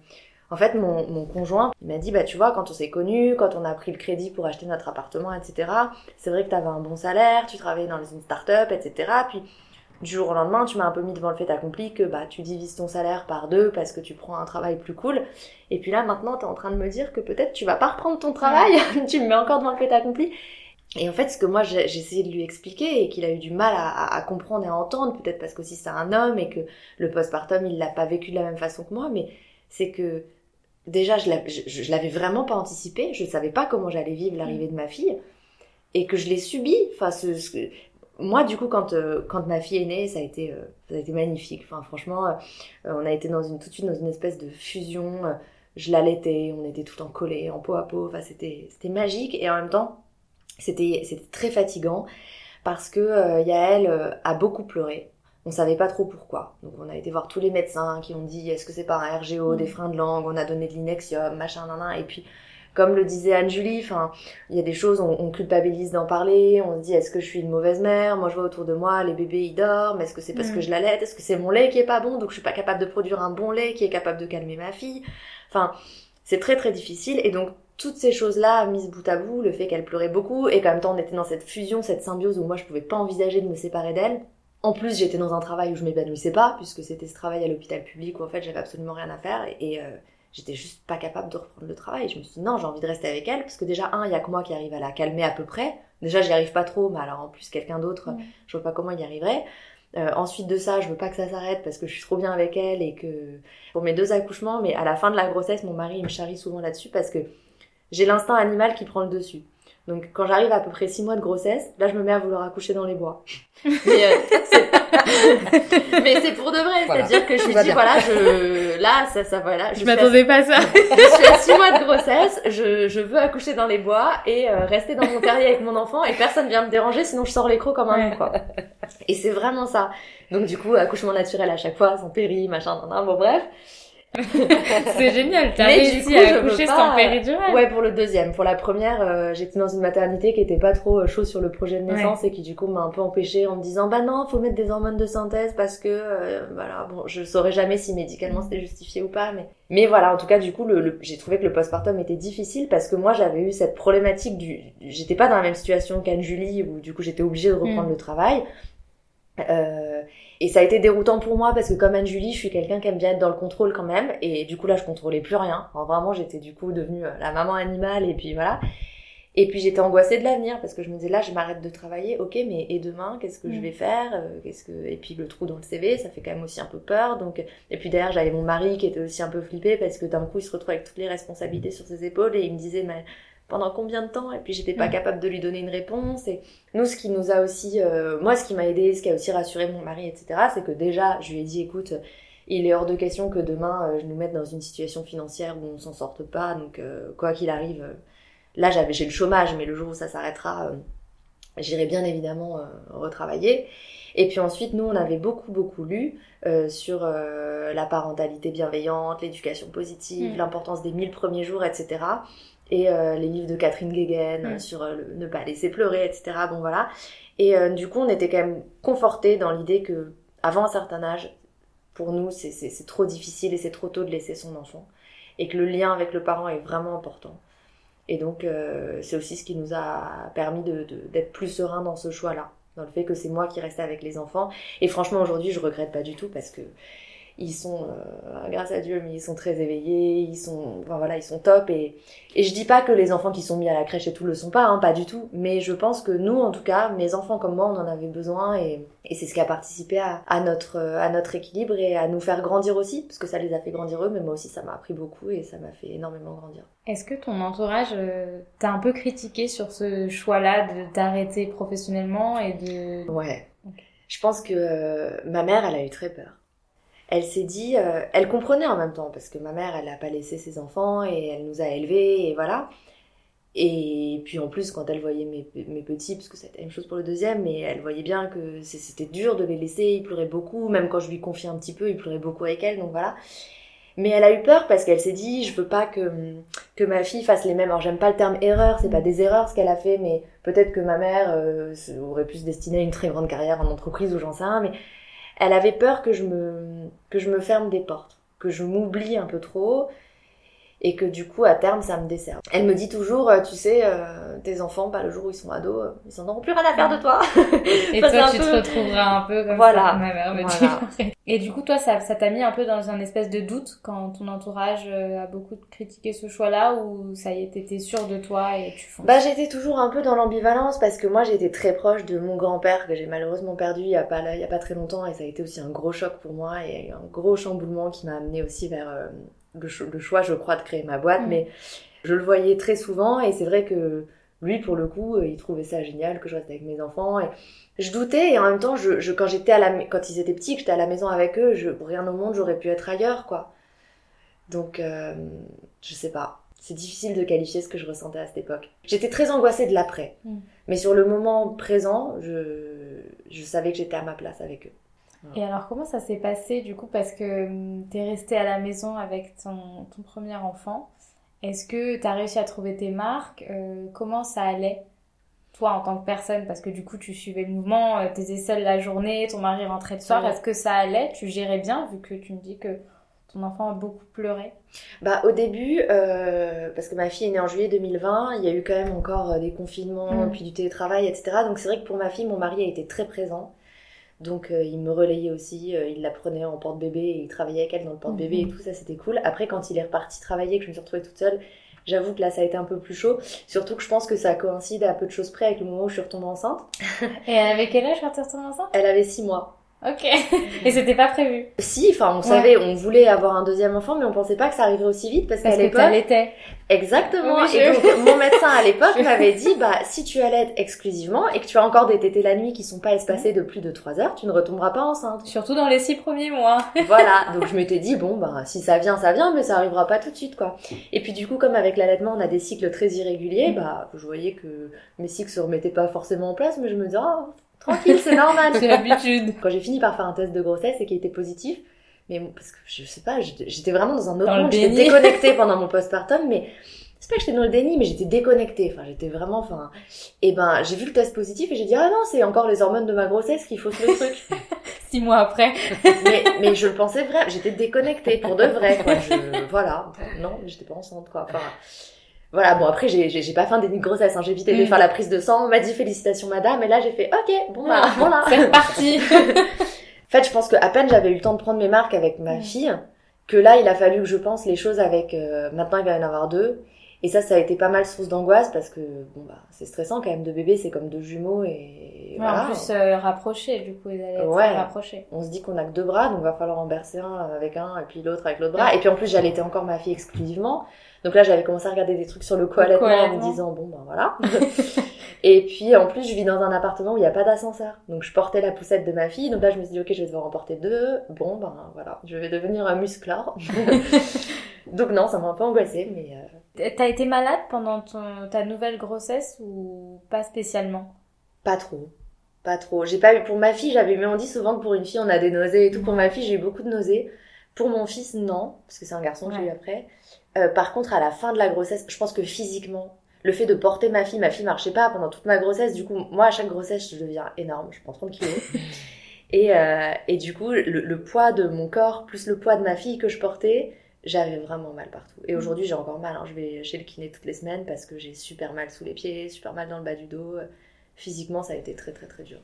en fait mon, mon conjoint il m'a dit bah tu vois quand on s'est connus, quand on a pris le crédit pour acheter notre appartement, etc. C'est vrai que t'avais un bon salaire, tu travaillais dans une start-up, etc. Puis du jour au lendemain, tu m'as un peu mis devant le fait accompli que bah tu divises ton salaire par deux parce que tu prends un travail plus cool. Et puis là maintenant, t'es en train de me dire que peut-être tu vas pas reprendre ton travail, tu me mets encore devant le fait accompli. Et en fait, ce que moi j'ai essayé de lui expliquer et qu'il a eu du mal à, comprendre et à entendre, peut-être parce qu'aussi c'est un homme et que le postpartum il l'a pas vécu de la même façon que moi, mais c'est que déjà je l'a- je, je- je l'avais vraiment pas anticipé, je savais pas comment j'allais vivre l'arrivée de ma fille et que je l'ai subi. Enfin, ce, moi, du coup, quand, euh, quand ma fille est née, ça a été, euh, ça a été magnifique. Enfin, franchement, euh, on a été dans une, tout de suite dans une espèce de fusion. je l'allaitais, on était tout en collé, en peau à peau. Enfin, c'était, c'était magique. Et en même temps, c'était, c'était très fatigant parce que Yael a beaucoup pleuré. On savait pas trop pourquoi. Donc, on a été voir tous les médecins qui ont dit est-ce que c'est par un RGO, des mmh. freins de langue, on a donné de l'inexium, machin, nan, nan. Et puis, comme le disait Anne-Julie, enfin, il y a des choses, on, culpabilise d'en parler, on se dit est-ce que je suis une mauvaise mère? Moi, je vois autour de moi, les bébés ils dorment, est-ce que c'est parce que mm. je l'allaite? Est-ce que c'est mon lait qui est pas bon, donc je suis pas capable de produire un bon lait qui est capable de calmer ma fille Enfin, c'est très très difficile, et donc toutes ces choses-là mises bout à bout, le fait qu'elle pleurait beaucoup, et qu'en même temps on était dans cette fusion, cette symbiose où moi je pouvais pas envisager de me séparer d'elle. En plus, j'étais dans un travail où je m'épanouissais pas, puisque c'était ce travail à l'hôpital public où en fait j'avais absolument rien à faire, et, euh, j'étais juste pas capable de reprendre le travail. Je me suis dit non, j'ai envie de rester avec elle parce que déjà un, il y a que moi qui arrive à la calmer à peu près. Déjà, j'y arrive pas trop, mais alors en plus quelqu'un d'autre, je vois pas comment il y arriverait. Euh, ensuite de ça, je veux pas que ça s'arrête parce que je suis trop bien avec elle et que pour mes deux accouchements, mais à la fin de la grossesse, mon mari il me charrie souvent là-dessus parce que j'ai l'instinct animal qui prend le dessus. Donc quand j'arrive à peu près six mois de grossesse, là je me mets à vouloir accoucher dans les bois. Mais euh, c'est pour de vrai, c'est-à-dire que je me dis voilà, je là ça ça voilà, je, je m'attendais pas à ça. je suis à six mois de grossesse, je, je veux accoucher dans les bois et euh, rester dans mon terrier avec mon enfant et personne vient me déranger sinon je sors les crocs comme un quoi. Et c'est vraiment ça. Donc du coup accouchement naturel à chaque fois, sans péri, machin, bon bref. c'est génial, t'as réussi à accoucher sans péridurale. Ouais, pour le deuxième. Pour la première, euh, j'étais dans une maternité qui était pas trop euh, chaud sur le projet de naissance et qui du coup m'a un peu empêché en me disant bah non, faut mettre des hormones de synthèse parce que euh, voilà, bon, je saurais jamais si médicalement c'était justifié ou pas, mais mais voilà, en tout cas du coup, le, j'ai trouvé que le postpartum était difficile parce que moi j'avais eu cette problématique du, j'étais pas dans la même situation qu'Anne Julie où du coup j'étais obligée de reprendre mm. le travail. Euh, et ça a été déroutant pour moi parce que comme Anne-Julie, je suis quelqu'un qui aime bien être dans le contrôle quand même. Et du coup là, je contrôlais plus rien. vraiment, j'étais du coup devenue euh, la maman animale et puis voilà. Et puis j'étais angoissée de l'avenir parce que je me disais là, je m'arrête de travailler. Ok, mais et demain, qu'est-ce que je mm. vais faire euh, Qu'est-ce que Et puis le trou dans le CV, ça fait quand même aussi un peu peur. Donc et puis derrière, j'avais mon mari qui était aussi un peu flippé parce que d'un coup, il se retrouve avec toutes les responsabilités sur ses épaules et il me disait mais pendant combien de temps et puis j'étais pas mm. capable de lui donner une réponse et nous ce qui nous a aussi euh, moi ce qui m'a aidé ce qui a aussi rassuré mon mari etc c'est que déjà je lui ai dit écoute il est hors de question que demain euh, je nous mette dans une situation financière où on s'en sorte pas donc euh, quoi qu'il arrive là j'avais j'ai le chômage mais le jour où ça s'arrêtera j'irai bien évidemment retravailler et puis ensuite nous on avait beaucoup beaucoup lu sur la parentalité bienveillante l'éducation positive mm. l'importance des mille premiers jours etc et euh, les livres de Catherine Guéguen sur euh, ne pas laisser pleurer, etc. Bon voilà. Et euh, du coup, on était quand même confortés dans l'idée que avant un certain âge, pour nous, c'est trop difficile et c'est trop tôt de laisser son enfant, et que le lien avec le parent est vraiment important. Et donc, c'est aussi ce qui nous a permis d'être de, plus serein dans ce choix-là, dans le fait que c'est moi qui restais avec les enfants. Et franchement, aujourd'hui, je regrette pas du tout parce que ils sont euh, grâce à Dieu mais ils sont très éveillés ils sont enfin, voilà ils sont top. Et et je dis pas que les enfants qui sont mis à la crèche et tout le sont pas hein, pas du tout. Mais je pense que nous en tout cas mes enfants comme moi on en avait besoin. Et et c'est ce qui a participé à, à notre à notre équilibre et à nous faire grandir aussi. Parce que ça les a fait grandir eux mais moi aussi ça m'a appris beaucoup et ça m'a fait énormément grandir. Est-ce que ton entourage euh, t'a un peu critiqué sur ce choix là de t'arrêter professionnellement et de ouais. Je pense que euh, ma mère elle a eu très peur elle s'est dit, euh, elle comprenait en même temps, parce que ma mère, elle n'a pas laissé ses enfants et elle nous a élevés, et voilà. Et puis en plus, quand elle voyait mes, petits, parce que c'était la même chose pour le deuxième, mais elle voyait bien que c'était dur de les laisser, ils pleuraient beaucoup, même quand je lui confiais un petit peu, ils pleuraient beaucoup avec elle, donc voilà. Mais elle a eu peur parce qu'elle s'est dit, je veux pas que, que ma fille fasse les mêmes. Alors j'aime pas le terme erreur, c'est pas des erreurs ce qu'elle a fait, mais peut-être que ma mère euh, aurait pu se destiner à une très grande carrière en entreprise ou j'en sais rien, mais elle avait peur que je me, que je me ferme des portes, que je m'oublie un peu trop et que du coup à terme ça me dessert. Elle me dit toujours, euh, tu sais, euh, tes enfants, pas le jour où ils sont ados, euh, ils n'en auront plus rien à faire de toi. Et toi tu te retrouveras un peu comme voilà. ça, ma mère me dit. Et du coup toi ça ça t'a mis un peu dans un espèce de doute quand ton entourage a beaucoup critiqué ce choix-là ou ça y est t'étais sûre de toi et tu fonces? Bah j'étais toujours un peu dans l'ambivalence parce que moi j'étais très proche de mon grand-père que j'ai malheureusement perdu il y a pas il y a pas très longtemps et ça a été aussi un gros choc pour moi et un gros chamboulement qui m'a amené aussi vers le, choix, je crois, de créer ma boîte, mm. mais je le voyais très souvent et c'est vrai que Lui, pour le coup, il trouvait ça génial que je reste avec mes enfants. Et je doutais et en même temps, je, je quand j'étais à la, quand ils étaient petits, que j'étais à la maison avec eux, je, pour rien au monde, j'aurais pu être ailleurs, quoi. Donc, euh, je sais pas. C'est difficile de qualifier ce que je ressentais à cette époque. J'étais très angoissée de l'après. Mm. Mais sur le moment présent, je, je savais que j'étais à ma place avec eux. Et alors, comment ça s'est passé du coup Parce que tu es restée à la maison avec ton, ton premier enfant. Est-ce que tu as réussi à trouver tes marques Euh, Comment ça allait toi en tant que personne? Parce que du coup, tu suivais le mouvement, tu étais seule la journée, ton mari rentrait le soir. Est-ce que ça allait? Tu gérais bien vu que tu me dis que ton enfant a beaucoup pleuré? Bah au début, euh, parce que ma fille est née en juillet 2020, il y a eu quand même encore euh, des confinements, Mm. puis du télétravail, etc. Donc c'est vrai que pour ma fille, mon mari a été très présent. Donc euh, il me relayait aussi, euh, il la prenait en porte-bébé et il travaillait avec elle dans le porte-bébé Mhm. et tout, ça c'était cool. Après quand il est reparti travailler, que je me suis retrouvée toute seule, j'avoue que là ça a été un peu plus chaud. Surtout que je pense que ça coïncide à peu de choses près avec le moment où je suis retombée enceinte. Et avec quel âge quand tu retournée enceinte? Elle avait six mois. Ok. Et c'était pas prévu Si, enfin on savait, on voulait avoir un deuxième enfant, mais on pensait pas que ça arriverait aussi vite parce, Parce qu'à que l'époque, t'allaitais. Exactement. Oui, et je- donc, mon médecin à l'époque m'avait dit, bah, si tu allaites exclusivement et que tu as encore des tétés la nuit qui sont pas espacés de plus de 3 heures, tu ne retomberas pas enceinte. Surtout dans les six premiers mois. voilà. Donc, je m'étais dit, bon, bah, si ça vient, ça vient, mais ça arrivera pas tout de suite, quoi. Et puis, du coup, comme avec l'allaitement, on a des cycles très irréguliers, bah, je voyais que mes cycles se remettaient pas forcément en place, mais je me disais, oh, tranquille, c'est normal. C'est l'habitude. Quand j'ai fini par faire un test de grossesse et qui était positif, mais parce que je sais pas, j'étais vraiment dans un autre Dans monde, j'étais déconnectée pendant mon postpartum, mais c'est pas que j'étais dans le déni, mais j'étais déconnectée. Enfin, j'étais vraiment, enfin, et ben, j'ai vu le test positif et j'ai dit ah non, c'est encore les hormones de ma grossesse qui faussent le truc. Six mois après. mais mais je le pensais vrai, j'étais déconnectée pour de vrai. Quoi. Je, voilà, non, j'étais pas enceinte quoi. Enfin. Voilà, bon après j'ai pas fait un déni de grossesse, hein. j'ai évité de Mm. faire la prise de sang, on m'a dit félicitations madame, et là j'ai fait ok, bon bah voilà. C'est reparti. En fait, je pense que à peine j'avais eu le temps de prendre mes marques avec ma Mm. fille, que là, il a fallu que je pense les choses avec. euh, maintenant, il va y en avoir deux. Et ça, ça a été pas mal source d'angoisse parce que bon bah c'est stressant quand même de bébé, c'est comme deux jumeaux et Ouais, voilà. En plus, euh, rapprochés, du coup, ils allaient Ouais. rapprochés. On se dit qu'on a que deux bras, donc va falloir en bercer un avec un et puis l'autre avec l'autre bras. Et puis en plus, j'allaitais encore ma fille exclusivement. Donc là, j'avais commencé à regarder des trucs sur le co-allaitement en me disant bon ben voilà. et puis en plus, je vis dans un appartement où il n'y a pas d'ascenseur. Donc je portais la poussette de ma fille. Donc là, je me suis dit ok, je vais devoir en porter deux. Bon ben voilà, je vais devenir un musclore. donc non, ça m'a un peu angoissée, mais euh, T'as été malade pendant ton- ta nouvelle grossesse ou pas spécialement? Pas trop. Pas trop. J'ai pas eu pour ma fille, j'avais mais on dit souvent que pour une fille on a des nausées et tout. Pour ma fille, j'ai eu beaucoup de nausées. Pour mon fils, non, parce que c'est un garçon que j'ai eu après. Euh, par contre, à la fin de la grossesse, je pense que physiquement, le fait de porter ma fille, ma fille marchait pas pendant toute ma grossesse. Du coup, moi, à chaque grossesse, je deviens énorme. Je prends 30 kilos. et, euh, et du coup, le, le poids de mon corps plus le poids de ma fille que je portais, j'avais vraiment mal partout. Et aujourd'hui, j'ai encore mal. hein. Je vais chez le kiné toutes les semaines parce que j'ai super mal sous les pieds, super mal dans le bas du dos. Physiquement, ça a été très très très dur.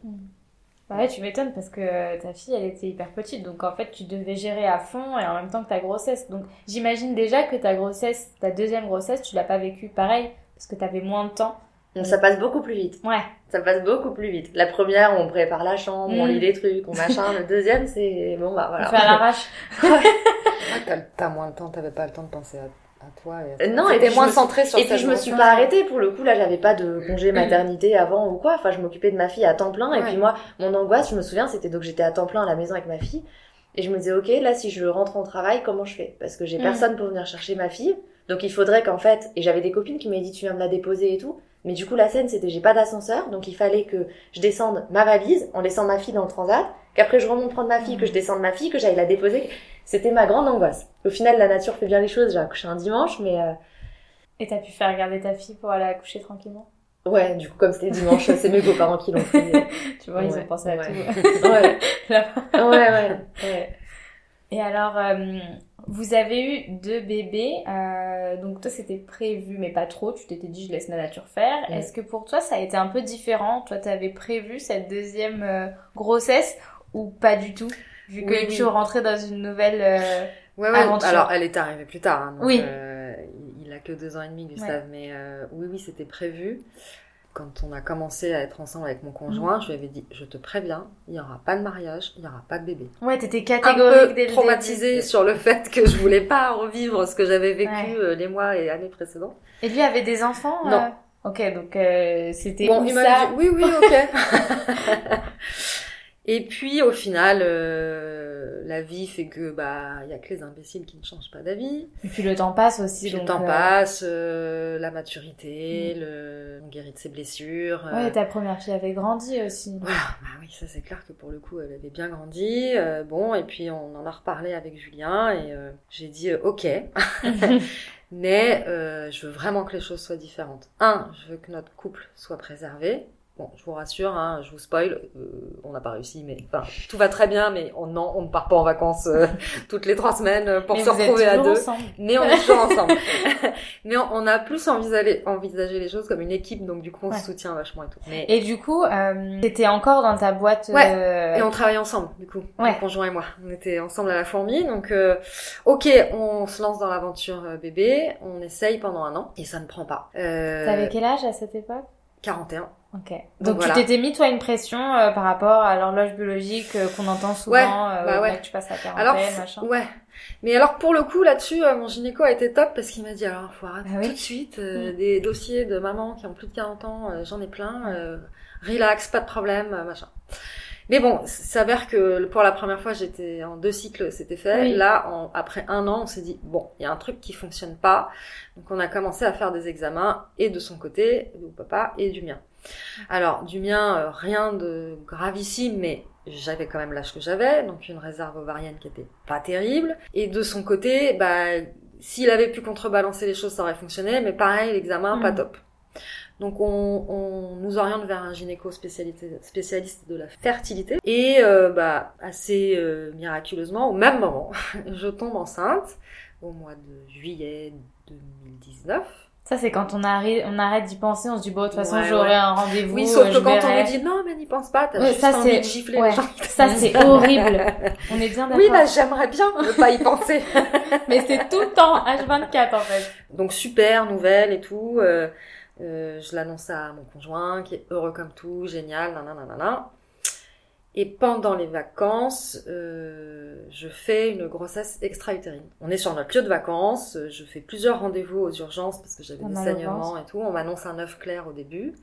Bah ouais, tu m'étonnes parce que ta fille, elle était hyper petite. Donc en fait, tu devais gérer à fond et en même temps que ta grossesse. Donc j'imagine déjà que ta grossesse, ta deuxième grossesse, tu l'as pas vécue pareil parce que t'avais moins de temps. Donc, ça passe beaucoup plus vite. Ouais. Ça passe beaucoup plus vite. La première, on prépare la chambre, on Mm. lit les trucs, on machin. Le deuxième, c'est bon bah voilà. On fait à l'arrache. T'as, t'as moins de temps, t'avais pas le temps de penser à, à toi. Et... Euh, non, et puis moins centré sur Et puis je me suis pas arrêtée pour le coup là j'avais pas de congé maternité avant ou quoi enfin je m'occupais de ma fille à temps plein et puis moi mon angoisse je me souviens c'était donc j'étais à temps plein à la maison avec ma fille et je me disais ok là si je rentre en travail comment je fais? Parce que j'ai Mm. personne pour venir chercher ma fille donc il faudrait qu'en fait et j'avais des copines qui m'avaient dit tu viens me la déposer et tout mais du coup la scène c'était j'ai pas d'ascenseur donc il fallait que je descende ma valise en laissant ma fille dans le transat qu'après je remonte prendre ma fille que je descende ma fille que j'aille la déposer c'était ma grande angoisse au final la nature fait bien les choses j'ai accouché un dimanche mais euh, Et t'as pu faire garder ta fille pour aller accoucher tranquillement? Ouais, du coup, comme c'était dimanche, c'est mes beaux-parents qui l'ont fait. Tu vois, ils ont pensé à ouais. tout. Ouais, ouais, ouais. ouais. Et alors, euh, vous avez eu deux bébés, euh, donc toi c'était prévu, mais pas trop, tu t'étais dit je laisse la nature faire. Est-ce que pour toi ça a été un peu différent? Toi t'avais prévu cette deuxième euh, grossesse ou pas du tout? Vu que Oui, tu oui. rentrais dans une nouvelle... euh, Ouais, ouais. aventure. Alors, elle est arrivée plus tard. hein, donc, Oui. euh, il- il a que deux ans et demi, Gustave. Mais euh, oui, oui, c'était prévu. Quand on a commencé à être ensemble avec mon conjoint, je lui avais dit, je te préviens, il n'y aura pas de mariage, il n'y aura pas de bébé. Ouais, t'étais Un catégorique peu dès le traumatisée début. sur le fait que je voulais pas revivre ce que j'avais vécu Ouais. euh, les mois et années précédentes. Et lui avait des enfants Non. euh, Ok, donc euh, c'était Bon, il ça dit oui, oui, ok. Et puis au final, euh, la vie fait que bah il y a que les imbéciles qui ne changent pas d'avis. Et puis le temps passe aussi. Puis le temps euh, passe, euh, la maturité, le on guérit de ses blessures. euh, Ouais, ta première fille avait grandi aussi. Voilà, bah oui, ça c'est clair que pour le coup, elle avait bien grandi. euh, bon, et puis on en a reparlé avec Julien et euh, j'ai dit euh, ok, mais euh, je veux vraiment que les choses soient différentes. Un, je veux que notre couple soit préservé. Bon, je vous rassure, hein, je vous spoil, euh, on n'a pas réussi, mais enfin, tout va très bien, mais on, non, on ne part pas en vacances euh, toutes les trois semaines euh, pour Mais se retrouver à deux. ensemble. Mais on est toujours ensemble. mais on, on a plus envisagé, envisagé les choses comme une équipe, donc du coup on Ouais. se soutient vachement et tout. Mais, Et du coup, euh, t'étais encore dans ta boîte. Ouais, euh, Et on travaillait ensemble, du coup, Ouais. mon conjoint et moi. On était ensemble à la fourmi, donc euh, ok, on se lance dans l'aventure bébé, on essaye pendant un an, et ça ne prend pas. Euh, T'avais quel âge à cette époque? 41. Ok. Donc, voilà. tu t'étais mis toi une pression euh, par rapport à l'horloge biologique euh, qu'on entend souvent, Ouais, euh, bah ouais. mec, tu passes la quarantaine, Alors, machin. ouais. Mais alors pour le coup là-dessus, euh, mon gynéco a été top parce qu'il m'a dit alors faut arrêter Ah oui tout de suite euh, Mm. des dossiers de mamans qui ont plus de 40 ans, euh, j'en ai plein, euh, relax, pas de problème, euh, machin. Mais bon, il s'avère que pour la première fois j'étais en deux cycles, c'était fait. Oui. Là, en- après un an, on s'est dit bon, il y a un truc qui fonctionne pas, donc on a commencé à faire des examens et de son côté, de papa et du mien. Alors du mien, euh, rien de gravissime, mais j'avais quand même l'âge que j'avais, donc une réserve ovarienne qui était pas terrible. Et de son côté, bah, s'il avait pu contrebalancer les choses, ça aurait fonctionné, mais pareil, l'examen, pas Mhm. top. Donc on, on nous oriente vers un gynéco spécialité- spécialiste de la fertilité. Et euh, bah, assez euh, miraculeusement, au même moment, je tombe enceinte au mois de juillet 2019. Ça, c'est quand on arrête, on arrête d'y penser, on se dit, bon, de toute façon, Ouais, j'aurai ouais. un rendez-vous. Oui, sauf euh, que je quand on nous dit non, mais n'y pense pas, t'as Ouais, juste ça, envie de gifler les gens. Ça, c'est horrible. On est bien d'accord. Oui, bah j'aimerais bien ne pas y penser. Mais c'est tout le temps, H24, en fait. Donc super nouvelle et tout. euh, euh, je l'annonce à mon conjoint qui est heureux comme tout, génial, nanana, nanana. Et pendant les vacances, euh, je fais une grossesse extra-utérine. On est sur notre lieu de vacances, euh, je fais plusieurs rendez-vous aux urgences parce que j'avais des saignements et tout. On m'annonce un œuf clair au début,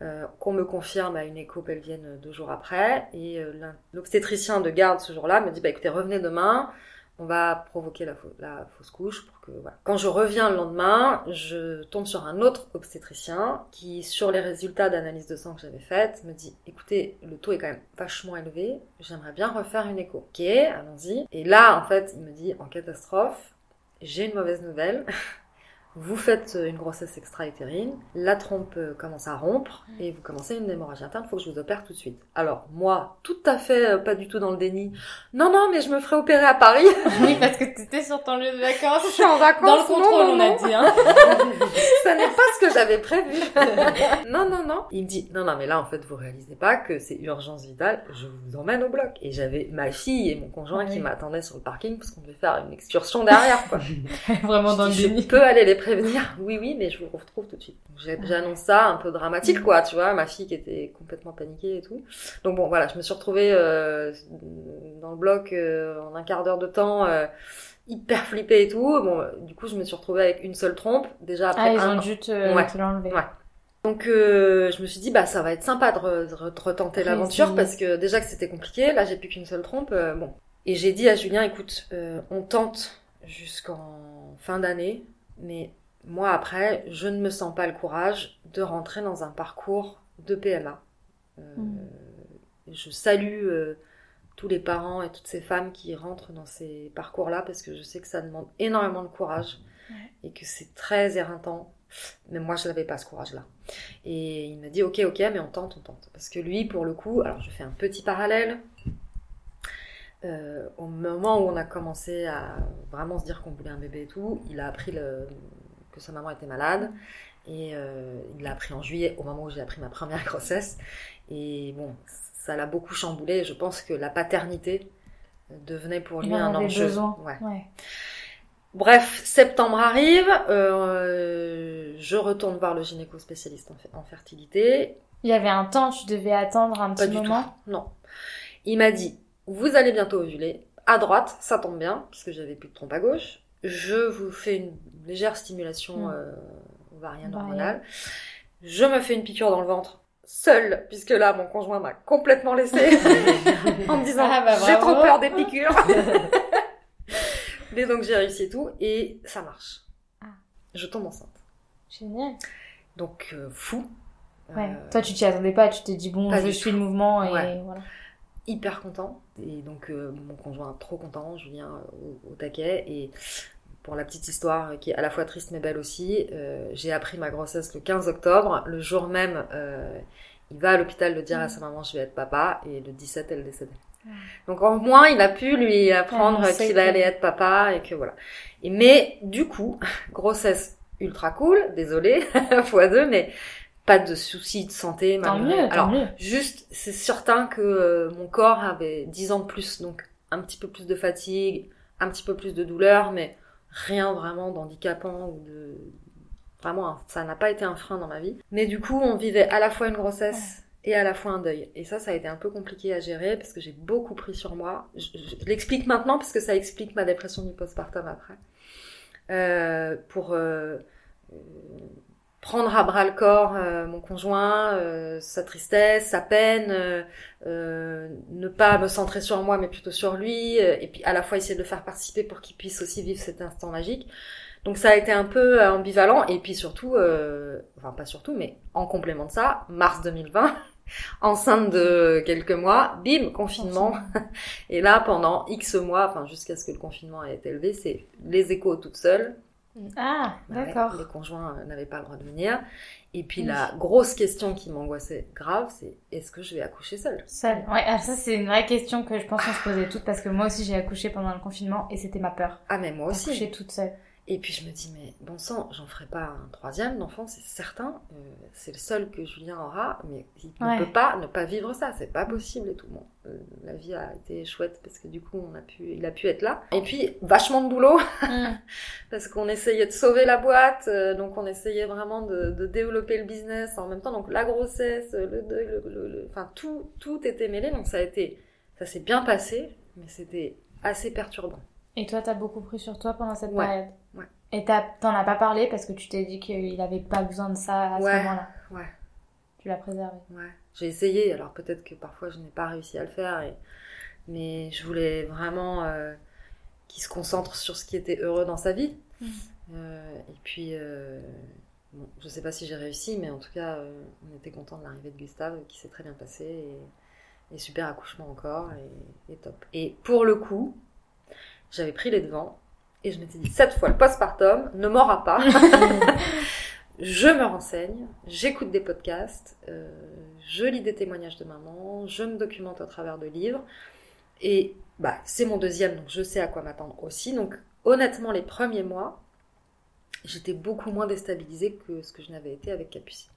euh, qu'on me confirme à une écho pelvienne deux jours après. Et euh, l'obstétricien de garde ce jour-là me dit, bah écoutez, revenez demain, on va provoquer la, fau- la fausse couche pour que voilà. Quand je reviens le lendemain, je tombe sur un autre obstétricien qui, sur les résultats d'analyse de sang que j'avais faites, me dit écoutez, le taux est quand même vachement élevé, j'aimerais bien refaire une écho. Ok, allons-y. Et là, en fait, il me dit en catastrophe, j'ai une mauvaise nouvelle. Vous faites une grossesse extra-utérine, la trompe euh, commence à rompre et vous commencez une hémorragie interne, il faut que je vous opère tout de suite. Alors moi, tout à fait euh, pas du tout dans le déni. Non, non, mais je me ferai opérer à Paris. Oui, parce que t'étais sur ton lieu de je vacances. suis en vacances. Dans le contrôle, non, on non, a non. dit, hein. Ça n'est pas ce que j'avais prévu. non, non, non. Il me dit, non, non, mais là, en fait, vous réalisez pas que c'est urgence vitale, je vous emmène au bloc. Et j'avais ma fille et mon conjoint qui m'attendaient sur le parking parce qu'on devait faire une excursion derrière, quoi. Vraiment dans le Je dis, je déni. peux aller les prévenir. Oui, oui, mais je vous retrouve tout de suite. J'annonce ça un peu dramatique, quoi, tu vois, ma fille qui était complètement paniquée et tout. Donc bon, voilà, je me suis retrouvée euh, dans le bloc euh, en un quart d'heure de temps, euh, hyper flippée et tout. Bon, du coup, je me suis retrouvée avec une seule trompe, déjà après Ah, ils un ont dû te, Ouais. te l'enlever. Ouais. Donc euh, je me suis dit bah ça va être sympa de, re- de re- de retenter l'aventure parce que déjà que c'était compliqué, là j'ai plus qu'une seule trompe, euh, bon. Et j'ai dit à Julien écoute, euh, on tente jusqu'en fin d'année, mais moi après je ne me sens pas le courage de rentrer dans un parcours de PMA. Euh, Mm. Je salue euh, tous les parents et toutes ces femmes qui rentrent dans ces parcours-là parce que je sais que ça demande énormément de courage et que c'est très éreintant. Mais moi, je n'avais pas ce courage-là. Et il m'a dit, ok, ok, mais on tente, on tente. Parce que lui, pour le coup, alors je fais un petit parallèle. Euh, au moment où on a commencé à vraiment se dire qu'on voulait un bébé et tout, il a appris le- que sa maman était malade. Et euh, il l'a appris en juillet, au moment où j'ai appris ma première grossesse. Et bon, ça l'a beaucoup chamboulé. Je pense que la paternité devenait pour lui Il un enjeu. Ouais. Ouais. Bref, septembre arrive, euh, je retourne voir le gynéco spécialiste en, fe- en fertilité. Il y avait un temps, tu devais attendre un Pas petit du moment. tout. Non. Il m'a dit, vous allez bientôt ovuler. À droite, ça tombe bien, puisque j'avais plus de trompe à gauche. Je vous fais une légère stimulation Mm. euh, ovarienne Ovarienne. hormonale. Je me fais une piqûre dans le ventre, seule, puisque là, mon conjoint m'a complètement laissé en me disant Ah, bah, j'ai trop peur des piqûres. Mais donc j'ai réussi et tout, et ça marche. Ah. Je tombe enceinte. Génial. Donc euh, fou. Ouais. Euh, Toi, tu t'y attendais pas, tu t'es dit, bon, Pas je suis tout. le mouvement et Ouais. voilà. Hyper content. Et donc, euh, mon conjoint trop content, Julien euh, au, au taquet. Et pour la petite histoire, euh, qui est à la fois triste mais belle aussi, euh, j'ai appris ma grossesse le 15 octobre. Le jour même, euh, il va à l'hôpital le dire à sa maman, je vais être papa. Et le 17, elle décédait. Mm. Donc, au moins, il a pu lui apprendre qu'il allait être papa et que voilà. Et, mais, du coup, grossesse ultra cool, désolée, fois deux, mais pas de soucis de santé. Tant malgré- mieux, tant Alors, mieux. Juste, c'est certain que euh, mon corps avait 10 ans de plus, donc un petit peu plus de fatigue, un petit peu plus de douleur, mais rien vraiment d'handicapant ou de... Vraiment, hein, ça n'a pas été un frein dans ma vie. Mais du coup, on vivait à la fois une grossesse et à la fois un deuil. Et ça, ça a été un peu compliqué à gérer parce que j'ai beaucoup pris sur moi. Je, je- je l'explique maintenant parce que ça explique ma dépression du postpartum après. Euh, pour euh, prendre à bras le corps euh, mon conjoint, euh, sa tristesse, sa peine, euh, euh, ne pas me centrer sur moi mais plutôt sur lui, euh, et puis à la fois essayer de le faire participer pour qu'il puisse aussi vivre cet instant magique. Donc ça a été un peu euh, ambivalent, et puis surtout, euh, enfin pas surtout, mais en complément de ça, mars 2020, enceinte de quelques mois, bim, confinement. Et là, pendant X mois, enfin jusqu'à ce que le confinement ait été levé, c'est les échos toutes seules, Ah, bah ouais, d'accord. les conjoints euh, n'avaient pas le droit de venir. Et puis Oui. la grosse question qui m'angoissait grave, c'est est-ce que je vais accoucher seule? Seule. Ouais, ah, ça c'est une vraie question que je pense qu'on se posait toutes parce que moi aussi j'ai accouché pendant le confinement et c'était ma peur. Ah mais moi aussi. Accoucher toute seule. Et puis je me dis mais bon sang, j'en ferai pas un troisième d'enfant, c'est certain. Euh, c'est le seul que Julien aura, mais il Ouais. ne peut pas ne pas vivre ça, c'est pas possible et tout. Bon, euh, la vie a été chouette parce que du coup on a pu, il a pu être là. Et puis vachement de boulot. parce qu'on essayait de sauver la boîte, euh, donc on essayait vraiment de, de développer le business en même temps, donc la grossesse, le deuil, le, le- le- enfin tout, tout était mêlé, donc ça a été, ça s'est bien passé, mais c'était assez perturbant. Et toi, t'as beaucoup pris sur toi pendant cette Ouais, période. ouais. Et t'en as pas parlé parce que tu t'es dit qu'il avait pas besoin de ça à ce Ouais, moment-là. ouais. Tu l'as préservé. Ouais, j'ai essayé, alors peut-être que parfois je n'ai pas réussi à le faire, et... mais je voulais vraiment euh, qu'il se concentre sur ce qui était heureux dans sa vie. Mhm. Euh, et puis, euh, bon, je sais pas si j'ai réussi, mais en tout cas, euh, on était content de l'arrivée de Gustave, qui s'est très bien passé, et, et super accouchement encore, et, et top. Et pour le coup, j'avais pris les devants, et je m'étais dit, cette fois, le postpartum ne m'aura pas. je me renseigne, j'écoute des podcasts, euh, je lis des témoignages de maman, je me documente au travers de livres. Et bah, c'est mon deuxième, donc je sais à quoi m'attendre aussi. Donc honnêtement, les premiers mois, j'étais beaucoup moins déstabilisée que ce que je n'avais été avec Capucine.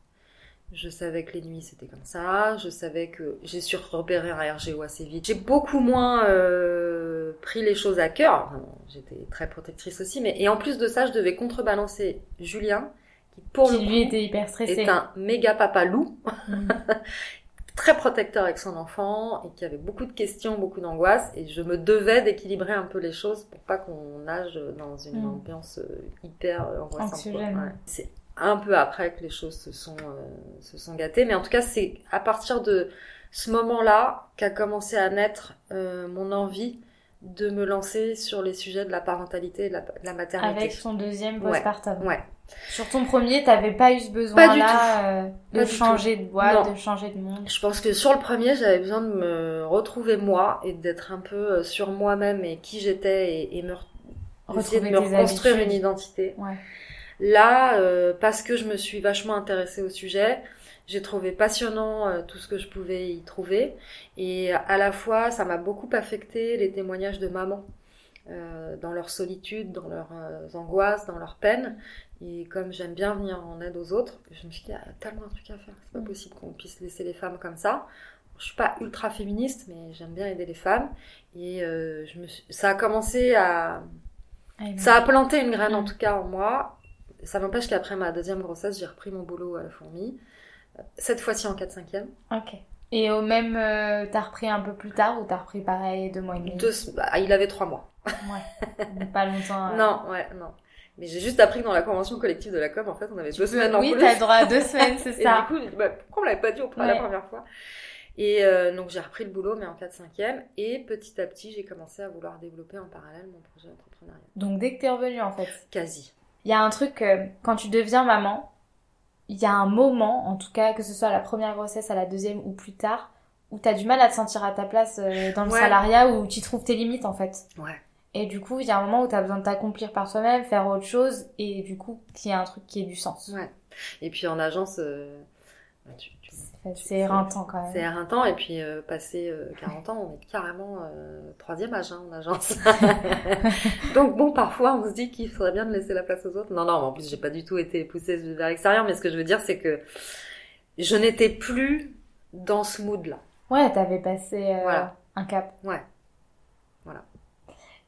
Je savais que les nuits c'était comme ça, je savais que j'ai su repérer un RGO assez vite. J'ai beaucoup moins euh, pris les choses à cœur. Enfin, J'étais très protectrice aussi, mais et en plus de ça, je devais contrebalancer Julien, qui pour le qui coup lui était hyper stressé. est un méga papa loup, Mm. très protecteur avec son enfant et qui avait beaucoup de questions, beaucoup d'angoisses. Et je me devais d'équilibrer un peu les choses pour pas qu'on nage dans une Mm. ambiance euh, hyper euh, angoissante. C'est un peu après que les choses se sont, euh, se sont gâtées. Mais en tout cas, c'est à partir de ce moment-là qu'a commencé à naître euh, mon envie de me lancer sur les sujets de la parentalité et de la, de la maternité. Avec son deuxième Ouais. postpartum. Ouais. Sur ton premier, t'avais pas eu ce du besoin-là euh, de Pas changer de boîte, de changer de monde? Je pense que sur le premier, j'avais besoin de me retrouver moi et d'être un peu euh, sur moi-même et qui j'étais et, et me essayer de me reconstruire habitudes. une identité. Ouais. Là, euh, parce que je me suis vachement intéressée au sujet, j'ai trouvé passionnant euh, tout ce que je pouvais y trouver. Et à la fois, ça m'a beaucoup affecté les témoignages de mamans euh, dans leur solitude, dans leurs euh, angoisses, dans leurs peines. Et comme j'aime bien venir en aide aux autres, je me suis dit, ah, il y a tellement un truc à faire. C'est pas Mm. possible qu'on puisse laisser les femmes comme ça. Je suis pas ultra féministe, mais j'aime bien aider les femmes. Et euh, je me suis... ça a commencé à, Ah, ça a planté une graine en Mm. tout cas en moi. Ça n'empêche qu'après ma deuxième grossesse, j'ai repris mon boulot à la fourmi. Cette fois-ci en 4-5e. Ok. Et au même, euh, t'as repris un peu plus tard ou t'as repris pareil deux mois et demi? Deux- bah, il avait trois mois. Ouais. Pas longtemps. euh. Non, ouais, non. Mais j'ai juste appris que dans la convention collective de la com, en fait, on avait deux semaines en oui, t'as droit à deux semaines, c'est Et ça. du coup, bah, pourquoi on l'avait pas dit au la première fois? Et euh, donc j'ai repris le boulot, mais en 4-5e. Et petit à petit, j'ai commencé à vouloir développer en parallèle mon projet d'entrepreneuriat. Donc dès que t'es revenue, en fait Quasi. Il y a un truc, euh, quand tu deviens maman, il y a un moment, en tout cas, que ce soit à la première grossesse, à la deuxième ou plus tard, où t'as du mal à te sentir à ta place euh, dans le Ouais. salariat, où tu trouves tes limites, en fait. Ouais. Et du coup, il y a un moment où t'as besoin de t'accomplir par toi-même, faire autre chose, et du coup, qu'il y a un truc qui ait du sens. Ouais. Et puis en agence, euh, bah, tu- C'est éreintant quand c'est même. éreintant. Et puis euh, passé euh, 40 ans, on est carrément euh, troisième âge hein, en agence. Donc bon, parfois on se dit qu'il faudrait bien de laisser la place aux autres. Non, non, mais en plus j'ai pas du tout été poussée vers l'extérieur. Mais ce que je veux dire, c'est que je n'étais plus dans ce mood-là. Ouais, t'avais passé euh, Voilà. un cap. Ouais. Voilà.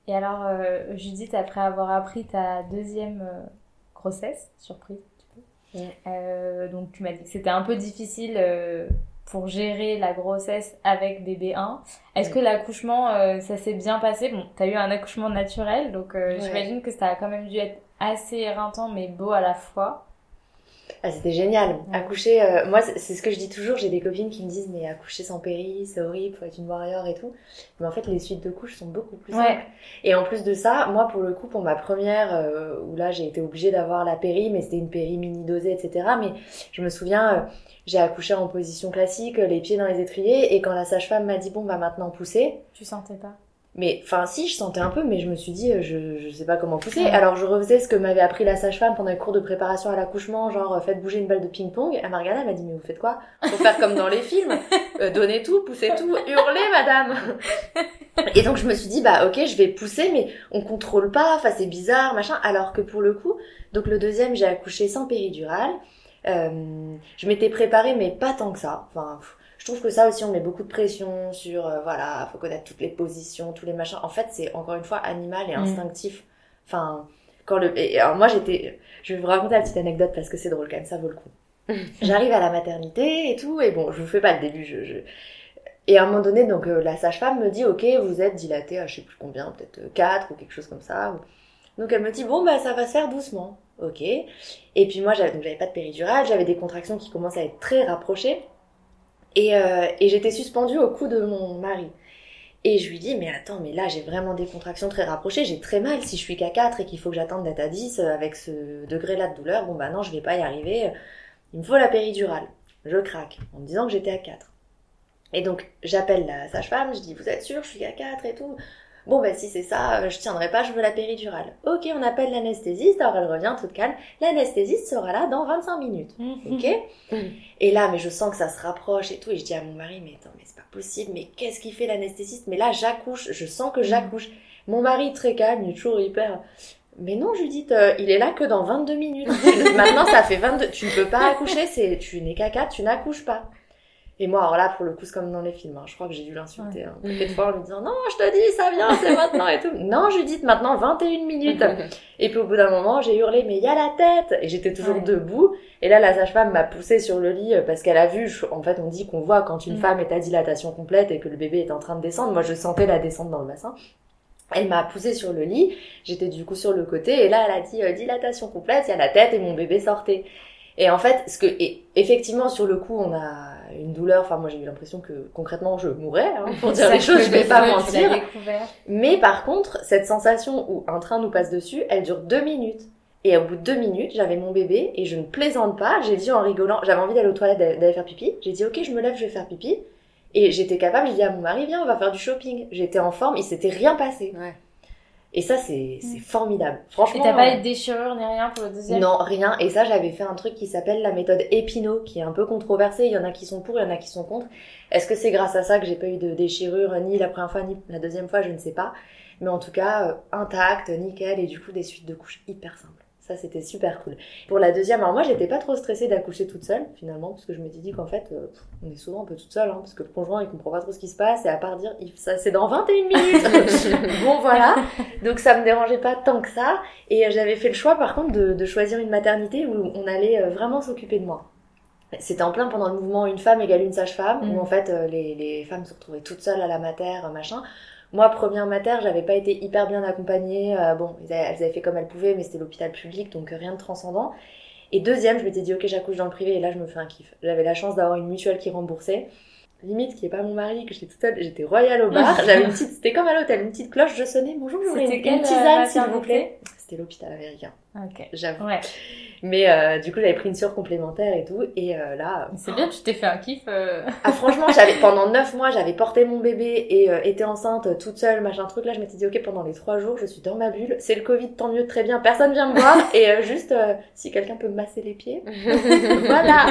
Et alors, euh, Judith, après avoir appris ta deuxième euh, grossesse, surprise, Ouais. euh, donc tu m'as dit que c'était un peu difficile euh, pour gérer la grossesse avec bébé 1. Est-ce Ouais. que l'accouchement, euh, ça s'est bien passé? Bon, t'as eu un accouchement naturel, donc euh, Ouais. j'imagine que ça a quand même dû être assez éreintant, mais beau à la fois. Ah, c'était génial. Ouais. Accoucher, euh, moi, c'est ce que je dis toujours. J'ai des copines qui me disent, mais accoucher sans péri, c'est horrible, faut être une warrior et tout. Mais en fait, les suites de couches sont beaucoup plus Ouais. simples. Et en plus de ça, moi, pour le coup, pour ma première, euh, où là, j'ai été obligée d'avoir la péri, mais c'était une péri mini dosée, etc. Mais je me souviens, euh, j'ai accouché en position classique, les pieds dans les étriers, et quand la sage-femme m'a dit, bon, va maintenant pousser, Tu sentais pas? Mais enfin si, je sentais un peu, mais je me suis dit, euh, je, je sais pas comment pousser. Alors je refaisais ce que m'avait appris la sage-femme pendant les cours de préparation à l'accouchement, genre euh, faites bouger une balle de ping-pong. Elle m'a regardée, elle m'a dit, mais vous faites quoi Faut faire comme dans les films, Euh, donnez tout, poussez tout, hurlez madame Et donc je me suis dit, bah ok, je vais pousser, mais on contrôle pas, enfin c'est bizarre, machin. Alors que pour le coup, donc le deuxième, j'ai accouché sans péridurale. Euh, je m'étais préparée, mais pas tant que ça. Enfin, pff, je trouve que ça aussi, on met beaucoup de pression sur, euh, voilà, faut connaître toutes les positions, tous les machins. En fait, c'est encore une fois animal et Mm. instinctif. Enfin, quand le, et alors moi j'étais, je vais vous raconter la petite anecdote parce que c'est drôle quand même, ça vaut le coup. J'arrive à la maternité et tout, et bon, je vous fais pas le début, je, je... Et à un moment donné, donc euh, la sage-femme me dit, ok, vous êtes dilatée à je sais plus combien, peut-être euh, 4 ou quelque chose comme ça. ou- Donc elle me dit, bon, bah ça va se faire doucement. Ok. Et puis moi, j'avais donc j'avais pas de péridurale, j'avais des contractions qui commençaient à être très rapprochées. Et, euh, et j'étais suspendue au cou de mon mari. Et je lui dis, mais attends, mais là j'ai vraiment des contractions très rapprochées, j'ai très mal si je suis qu'à 4 et qu'il faut que j'attende d'être à 10 euh, avec ce degré-là de douleur. Bon bah non, je vais pas y arriver. Il me faut la péridurale. Je craque en me disant que j'étais à 4. Et donc j'appelle la sage-femme, je dis, vous êtes sûr, je suis à 4 et tout. Bon bah si c'est ça, euh, je tiendrai pas, je veux la péridurale. Ok, on appelle l'anesthésiste, alors elle revient toute calme. L'anesthésiste sera là dans 25 minutes. Ok Et là, mais je sens que ça se rapproche et tout. Et je dis à mon mari, mais attends, mais c'est pas possible. Mais qu'est-ce qu'il fait l'anesthésiste? Mais là, j'accouche. Je sens que j'accouche. Mon mari, très calme, il est toujours hyper. Mais non, Judith, euh, il est là que dans 22 minutes. Maintenant, ça fait 22. Tu ne peux pas accoucher. C'est, tu n'es qu'à 4, tu n'accouches pas. Et moi, alors là, pour le coup, c'est comme dans les films. hein. Je crois que j'ai dû l'insulter paquet de fois en lui disant non, je te dis, ça vient, c'est maintenant et tout. Non, Judith, maintenant 21 minutes. Et puis au bout d'un moment, j'ai hurlé, mais il y a la tête Et j'étais toujours Ouais. debout. Et là, la sage-femme m'a poussée sur le lit euh, parce qu'elle a vu, en fait, on dit qu'on voit quand une Mm. femme est à dilatation complète et que le bébé est en train de descendre. Moi, je sentais la descente dans le bassin. Elle m'a poussée sur le lit. J'étais du coup sur le côté. Et là, elle a dit euh, dilatation complète, il y a la tête et mon bébé sortait. Et en fait, ce que, et effectivement, sur le coup, on a une douleur. Enfin, moi, j'ai eu l'impression que concrètement, je mourrais, hein, pour dire les choses. Je vais pas mentir. Mais par contre, cette sensation où un train nous passe dessus, elle dure deux minutes. Et au bout de deux minutes, j'avais mon bébé et je ne plaisante pas. J'ai dit en rigolant, j'avais envie d'aller aux toilettes, d'aller d'aller faire pipi. J'ai dit ok, je me lève, je vais faire pipi. Et j'étais capable, j'ai dit à mon mari, viens, on va faire du shopping. J'étais en forme, il s'était rien passé. Ouais. Et ça, c'est c'est Mm. formidable. Et Franchement. t'as pas euh, eu de déchirure ni rien pour le deuxième? Non, rien. Et ça, j'avais fait un truc qui s'appelle la méthode Epino, qui est un peu controversée. Il y en a qui sont pour, il y en a qui sont contre. Est-ce que c'est grâce à ça que j'ai pas eu de déchirure, ni la première fois, ni la deuxième fois, je ne sais pas. Mais en tout cas, euh, intact, nickel, et du coup, des suites de couches hyper simples. Ça, c'était super cool. Pour la deuxième, alors moi, j'étais pas trop stressée d'accoucher toute seule, finalement, parce que je m'étais dit qu'en fait, euh, on est souvent un peu toute seule, hein, parce que le conjoint, il comprend pas trop ce qui se passe, et à part dire, ça, c'est dans 21 minutes. bon, voilà. Donc, ça me dérangeait pas tant que ça. Et euh, j'avais fait le choix, par contre, de, de choisir une maternité où on allait euh, vraiment s'occuper de moi. C'était en plein pendant le mouvement Une femme égale une sage-femme, Mm. où en fait, les, les femmes se retrouvaient toutes seules à la mater, machin. Moi, première mater, j'avais pas été hyper bien accompagnée. Euh, bon, elles avaient fait comme elles pouvaient, mais c'était l'hôpital public, donc rien de transcendant. Et deuxième, je m'étais dit, ok, j'accouche dans le privé, et là, je me fais un kiff. J'avais la chance d'avoir une mutuelle qui remboursait. Limite, qui est pas mon mari, que j'étais toute seule, j'étais royale au bar. J'avais une petite, c'était comme à l'hôtel, une petite cloche, je sonnais, bonjour, je voulais une, une tisane, s'il vous plaît. C'était l'hôpital américain. Ok. J'avoue. Ouais. Mais euh, du coup, j'avais pris une sûre complémentaire et tout. Et euh, là. C'est bien, tu t'es fait un kiff. Euh... Ah, franchement, j'avais pendant neuf mois, j'avais porté mon bébé et euh, été enceinte toute seule, machin truc. Là, je m'étais dit, ok, pendant les trois jours, je suis dans ma bulle. C'est le Covid, tant mieux, très bien. Personne vient me voir. et euh, juste, si quelqu'un peut me masser les pieds. voilà.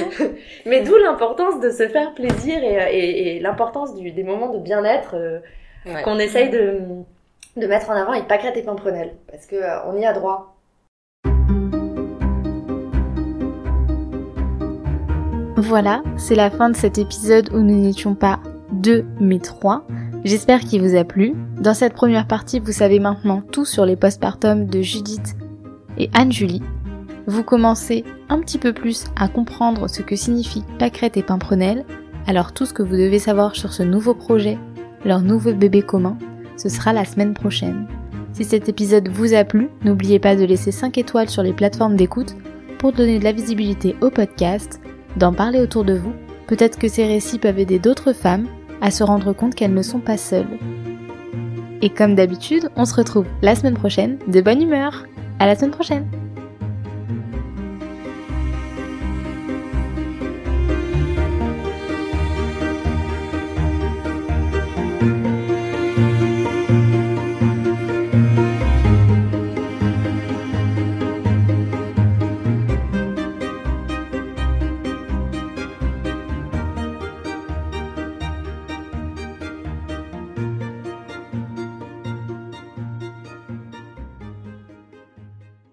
Mais d'où l'importance de se faire plaisir et, et, et l'importance des moments de bien-être ouais. qu'on essaye de, de mettre en avant pas et pimprenelle. Parce que on y a droit. Voilà, c'est la fin de cet épisode où nous n'étions pas deux mais trois. J'espère qu'il vous a plu. Dans cette première partie, vous savez maintenant tout sur les postpartum de Judith et Anne-Julie. Vous commencez un petit peu plus à comprendre ce que signifie pâquerette et pimprenelle. Alors tout ce que vous devez savoir sur ce nouveau projet, leur nouveau bébé commun, ce sera la semaine prochaine. Si cet épisode vous a plu, n'oubliez pas de laisser 5 étoiles sur les plateformes d'écoute pour donner de la visibilité au podcast d'en parler autour de vous. Peut-être que ces récits peuvent aider d'autres femmes à se rendre compte qu'elles ne sont pas seules. Et comme d'habitude, on se retrouve la semaine prochaine de bonne humeur. À la semaine prochaine!